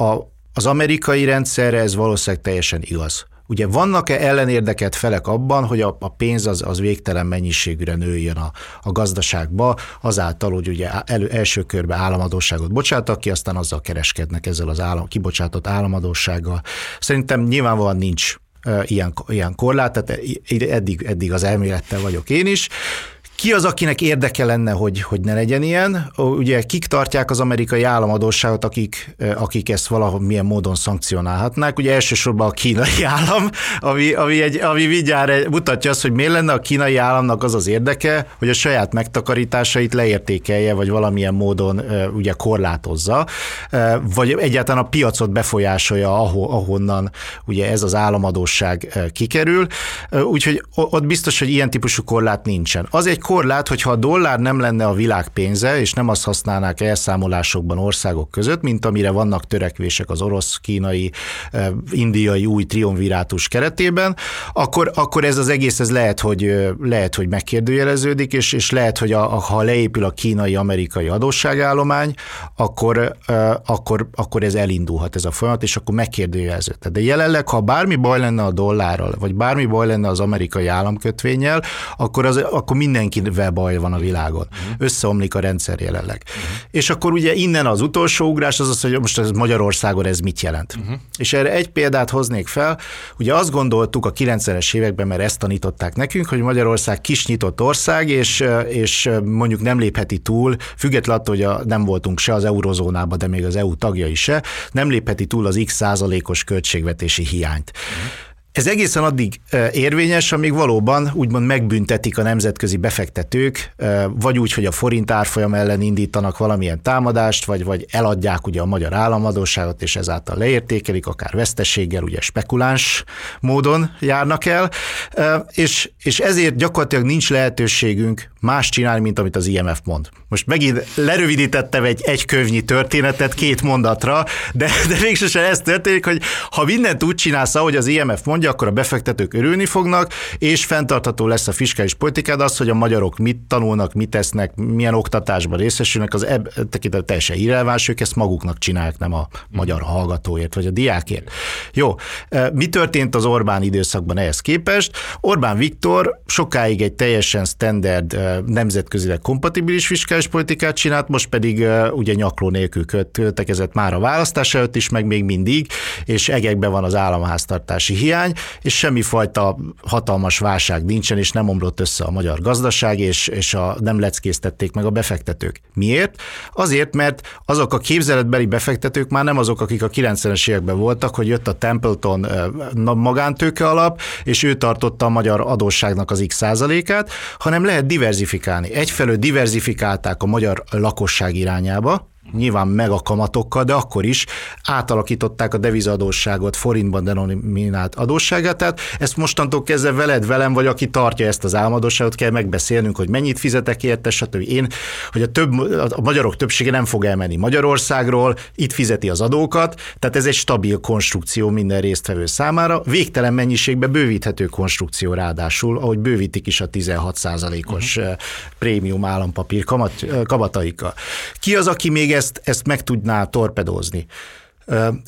Speaker 4: a, az amerikai rendszerre ez valószínűleg teljesen igaz. Ugye vannak-e ellenérdeket felek abban, hogy a, a pénz az, az végtelen mennyiségűre nőjön a, a gazdaságba, azáltal, hogy ugye elő, első körben államadóságot bocsátak ki, aztán azzal kereskednek ezzel az állam, kibocsátott államadósággal. Szerintem nyilvánvalóan nincs ilyen, ilyen korlát, tehát eddig, eddig az elmélettel vagyok én is. Ki az, akinek érdeke lenne, hogy, hogy ne legyen ilyen? Ugye kik tartják az amerikai államadóságot, akik, akik ezt valahol milyen módon szankcionálhatnák? Ugye elsősorban a kínai állam, ami, ami, egy, ami vigyár mutatja azt, hogy miért lenne a kínai államnak az az érdeke, hogy a saját megtakarításait leértékelje, vagy valamilyen módon ugye korlátozza, vagy egyáltalán a piacot befolyásolja, ahonnan ugye ez az államadóság kikerül. Úgyhogy ott biztos, hogy ilyen típusú korlát nincsen. Az egy korlát, hogyha a dollár nem lenne a világ pénze, és nem azt használnák elszámolásokban országok között, mint amire vannak törekvések az orosz, kínai, eh, indiai új triumvirátus keretében, akkor, akkor ez az egész ez lehet, hogy, eh, lehet, hogy megkérdőjeleződik, és, és lehet, hogy a, ha leépül a kínai-amerikai adósságállomány, akkor, eh, akkor, akkor ez elindulhat ez a folyamat, és akkor megkérdőjeleződhet. De jelenleg, ha bármi baj lenne a dollárral, vagy bármi baj lenne az amerikai államkötvényel, akkor, az, akkor mindenki mindenkivel baj van a világon. Uh-huh. Összeomlik a rendszer jelenleg. Uh-huh. És akkor ugye innen az utolsó ugrás az az, hogy most ez Magyarországon ez mit jelent. Uh-huh. És erre egy példát hoznék fel. Ugye azt gondoltuk a 90-es években, mert ezt tanították nekünk, hogy Magyarország kis nyitott ország, és, és mondjuk nem lépheti túl, függetlenül attól, hogy a, nem voltunk se az eurozónában, de még az EU tagjai se, nem lépheti túl az x százalékos költségvetési hiányt. Uh-huh. Ez egészen addig érvényes, amíg valóban úgymond megbüntetik a nemzetközi befektetők, vagy úgy, hogy a forint árfolyam ellen indítanak valamilyen támadást, vagy, vagy eladják ugye a magyar államadóságot, és ezáltal leértékelik, akár vesztességgel, ugye spekuláns módon járnak el, és, és ezért gyakorlatilag nincs lehetőségünk más csinálni, mint amit az IMF mond. Most megint lerövidítettem egy egy kövnyi történetet két mondatra, de, de végsősorban ez történik, hogy ha mindent úgy csinálsz, ahogy az IMF mondja, akkor a befektetők örülni fognak, és fenntartható lesz a fiskális politikád, az, hogy a magyarok mit tanulnak, mit tesznek, milyen oktatásban részesülnek, az ebb tekintet teljesen irreleváns, ők ezt maguknak csinálják, nem a magyar hallgatóért vagy a diákért. Jó, mi történt az Orbán időszakban ehhez képest? Orbán Viktor sokáig egy teljesen standard nemzetközileg kompatibilis fiskális politikát csinált, most pedig ugye nyakló nélkül költekezett már a választás előtt is, meg még mindig, és egekben van az államháztartási hiány, és semmifajta hatalmas válság nincsen, és nem omlott össze a magyar gazdaság, és, és a, nem leckésztették meg a befektetők. Miért? Azért, mert azok a képzeletbeli befektetők már nem azok, akik a 90-es években voltak, hogy jött a Templeton magántőke alap, és ő tartotta a magyar adósságnak az x százalékát, hanem lehet diversifikálni. Egyfelől diversifikálták a magyar lakosság irányába, nyilván meg a kamatokkal, de akkor is átalakították a devizadósságot forintban denominált adósságát, tehát ezt mostantól kezdve veled, velem, vagy aki tartja ezt az álmodosságot, kell megbeszélnünk, hogy mennyit fizetek érte, stb. Én, hogy a, több, a magyarok többsége nem fog elmenni Magyarországról, itt fizeti az adókat, tehát ez egy stabil konstrukció minden résztvevő számára, végtelen mennyiségbe bővíthető konstrukció ráadásul, ahogy bővítik is a 16% os uh-huh. prémium állampapír kamat, kamataikkal. Ki az, aki még ezt, ezt meg tudná torpedózni.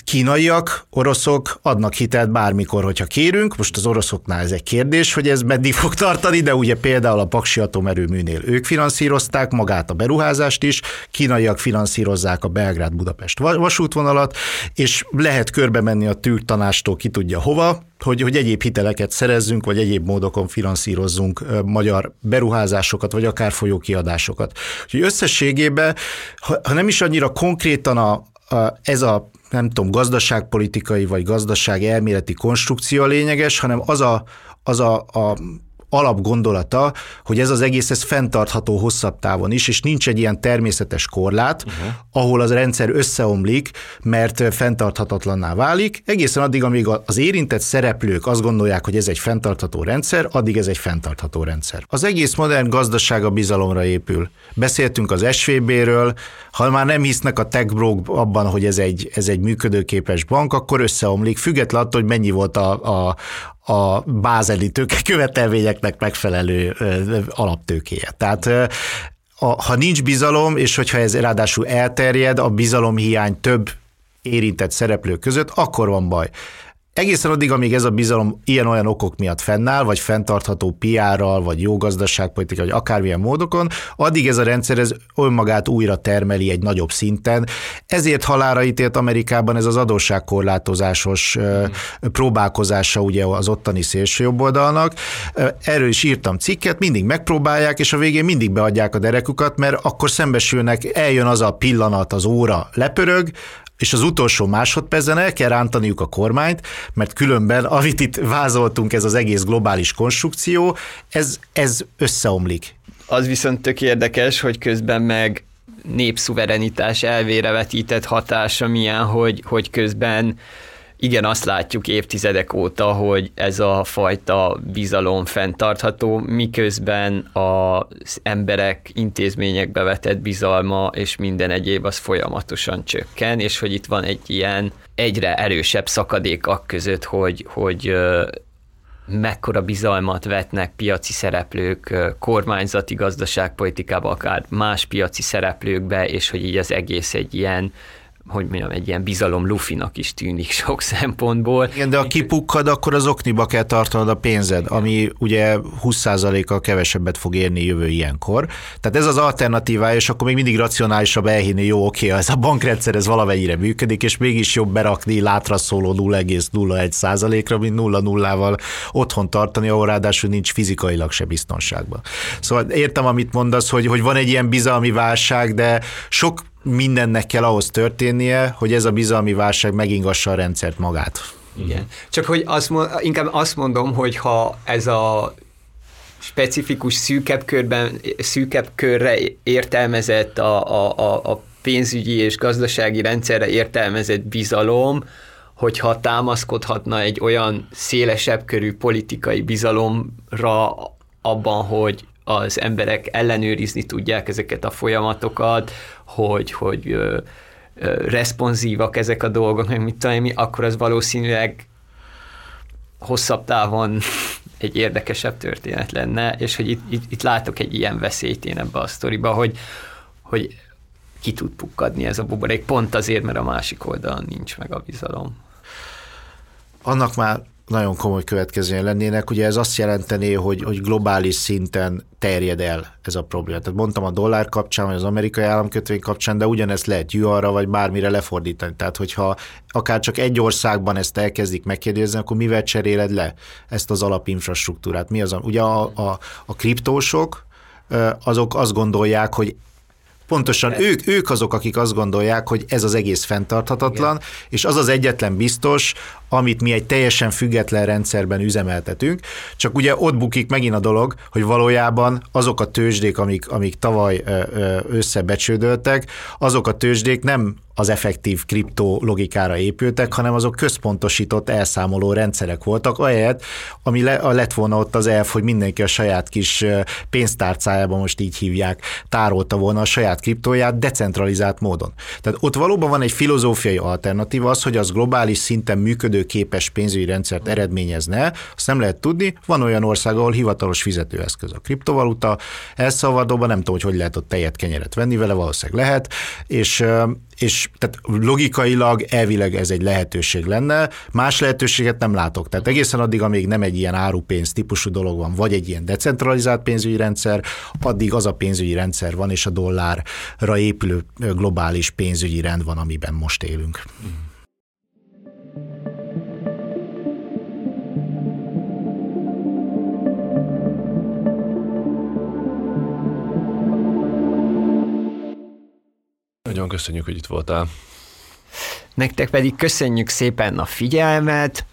Speaker 4: Kínaiak, oroszok adnak hitelt bármikor, hogyha kérünk. Most az oroszoknál ez egy kérdés, hogy ez meddig fog tartani, de ugye például a Paksi atomerőműnél ők finanszírozták magát a beruházást is, kínaiak finanszírozzák a Belgrád-Budapest vasútvonalat, és lehet körbe menni a tűk tanástól ki tudja hova, hogy, hogy egyéb hiteleket szerezzünk, vagy egyéb módokon finanszírozzunk magyar beruházásokat, vagy akár folyókiadásokat. Úgyhogy összességében, ha, ha nem is annyira konkrétan a, a, ez a nem tudom, gazdaságpolitikai vagy gazdaság elméleti konstrukció a lényeges, hanem az a, az a, a alapgondolata, hogy ez az egész ez fenntartható hosszabb távon is, és nincs egy ilyen természetes korlát, uh-huh. ahol az rendszer összeomlik, mert fenntarthatatlanná válik, egészen addig, amíg az érintett szereplők azt gondolják, hogy ez egy fenntartható rendszer, addig ez egy fenntartható rendszer. Az egész modern gazdaság a bizalomra épül. Beszéltünk az SVB-ről, ha már nem hisznek a tech abban, hogy ez egy, ez egy működőképes bank, akkor összeomlik, függetlenül attól, hogy mennyi volt a, a, a bázeli tőke követelményeknek megfelelő alaptőkéje. Tehát ha nincs bizalom, és hogyha ez ráadásul elterjed, a bizalomhiány több érintett szereplő között, akkor van baj. Egészen addig, amíg ez a bizalom ilyen-olyan okok miatt fennáll, vagy fenntartható PR-ral, vagy jó gazdaságpolitika, vagy akármilyen módokon, addig ez a rendszer ez önmagát újra termeli egy nagyobb szinten. Ezért halára ítélt Amerikában ez az adósságkorlátozásos mm. próbálkozása ugye az ottani szélsőjobboldalnak. Erről is írtam cikket, mindig megpróbálják, és a végén mindig beadják a derekukat, mert akkor szembesülnek, eljön az a pillanat, az óra lepörög, és az utolsó másodpercen el kell rántaniuk a kormányt, mert különben, amit itt vázoltunk, ez az egész globális konstrukció, ez, ez összeomlik.
Speaker 9: Az viszont tök érdekes, hogy közben meg népszuverenitás elvére vetített hatása milyen, hogy, hogy közben igen, azt látjuk évtizedek óta, hogy ez a fajta bizalom fenntartható, miközben az emberek intézményekbe vetett bizalma és minden egyéb az folyamatosan csökken, és hogy itt van egy ilyen egyre erősebb szakadék ak között, hogy, hogy mekkora bizalmat vetnek piaci szereplők kormányzati gazdaságpolitikába, akár más piaci szereplőkbe, és hogy így az egész egy ilyen hogy mondjam, egy ilyen bizalom lufinak is tűnik sok szempontból.
Speaker 4: Igen, de ha kipukkad, akkor az okniba kell tartanod a pénzed, ami ugye 20%-kal kevesebbet fog érni jövő ilyenkor. Tehát ez az alternatívája, és akkor még mindig racionálisabb elhinni, jó, oké, ez a bankrendszer ez valamennyire működik, és mégis jobb berakni látra szóló 0,01%-ra, mint 0 0 otthon tartani, ahol ráadásul nincs fizikailag se biztonságban. Szóval értem, amit mondasz, hogy, hogy van egy ilyen bizalmi válság, de sok mindennek kell ahhoz történnie, hogy ez a bizalmi válság megingassa a rendszert magát.
Speaker 9: Igen. Csak hogy azt, inkább azt mondom, hogy ha ez a specifikus szűkebb, körben, szűkebb körre értelmezett a, a, a pénzügyi és gazdasági rendszerre értelmezett bizalom, hogyha támaszkodhatna egy olyan szélesebb körű politikai bizalomra abban, hogy az emberek ellenőrizni tudják ezeket a folyamatokat, hogy, hogy responsívak ezek a dolgok, meg mit tudom akkor az valószínűleg hosszabb távon egy érdekesebb történet lenne, és hogy itt, itt, itt látok egy ilyen veszélyt én ebbe a sztoriba, hogy, hogy ki tud pukkadni ez a buborék, pont azért, mert a másik oldalon nincs meg a bizalom.
Speaker 4: Annak már nagyon komoly következménye lennének. Ugye ez azt jelenteni, hogy, hogy globális szinten terjed el ez a probléma. Tehát mondtam a dollár kapcsán, vagy az amerikai államkötvény kapcsán, de ugyanezt lehet arra, vagy bármire lefordítani. Tehát, hogyha akár csak egy országban ezt elkezdik megkérdezni, akkor mivel cseréled le ezt az alapinfrastruktúrát? Mi az? Ugye a, a, a kriptósok, azok azt gondolják, hogy Pontosan, ők, ők azok, akik azt gondolják, hogy ez az egész fenntarthatatlan, Igen. és az az egyetlen biztos, amit mi egy teljesen független rendszerben üzemeltetünk, csak ugye ott bukik megint a dolog, hogy valójában azok a tőzsdék, amik, amik tavaly összebecsődöltek, azok a tőzsdék nem az effektív kriptó logikára épültek, hanem azok központosított elszámoló rendszerek voltak, ahelyett, ami le, a lett volna ott az elf, hogy mindenki a saját kis pénztárcájában, most így hívják, tárolta volna a saját kriptóját decentralizált módon. Tehát ott valóban van egy filozófiai alternatíva, az, hogy az globális szinten működőképes pénzügyi rendszert eredményezne, azt nem lehet tudni. Van olyan ország, ahol hivatalos fizetőeszköz a kriptovaluta, El nem tudom, hogy hogy lehet ott tejet, kenyeret venni vele, valószínűleg lehet, és és tehát logikailag, elvileg ez egy lehetőség lenne, más lehetőséget nem látok. Tehát egészen addig, amíg nem egy ilyen árupénz típusú dolog van, vagy egy ilyen decentralizált pénzügyi rendszer, addig az a pénzügyi rendszer van, és a dollárra épülő globális pénzügyi rend van, amiben most élünk.
Speaker 3: Nagyon köszönjük, hogy itt voltál.
Speaker 9: Nektek pedig köszönjük szépen a figyelmet,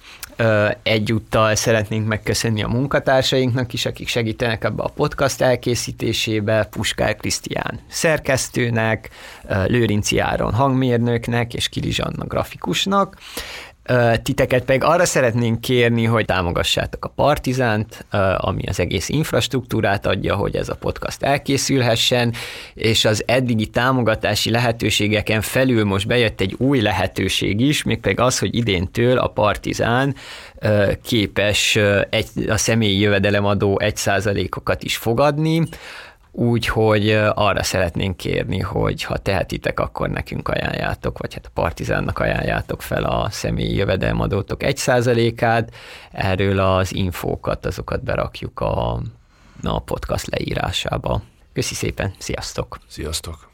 Speaker 9: Egyúttal szeretnénk megköszönni a munkatársainknak is, akik segítenek ebbe a podcast elkészítésébe, Puskár Krisztián szerkesztőnek, Lőrinci Áron hangmérnöknek és Kilizsanna grafikusnak. Titeket pedig arra szeretnénk kérni, hogy támogassátok a Partizánt, ami az egész infrastruktúrát adja, hogy ez a podcast elkészülhessen, és az eddigi támogatási lehetőségeken felül most bejött egy új lehetőség is, mégpedig az, hogy idéntől a Partizán képes egy, a személyi jövedelemadó 1%-okat is fogadni, Úgyhogy arra szeretnénk kérni, hogy ha tehetitek, akkor nekünk ajánljátok, vagy hát a Partizánnak ajánljátok fel a személyi jövedelmadótok egy százalékát. Erről az infókat, azokat berakjuk a, a podcast leírásába. Köszi szépen, sziasztok!
Speaker 3: Sziasztok!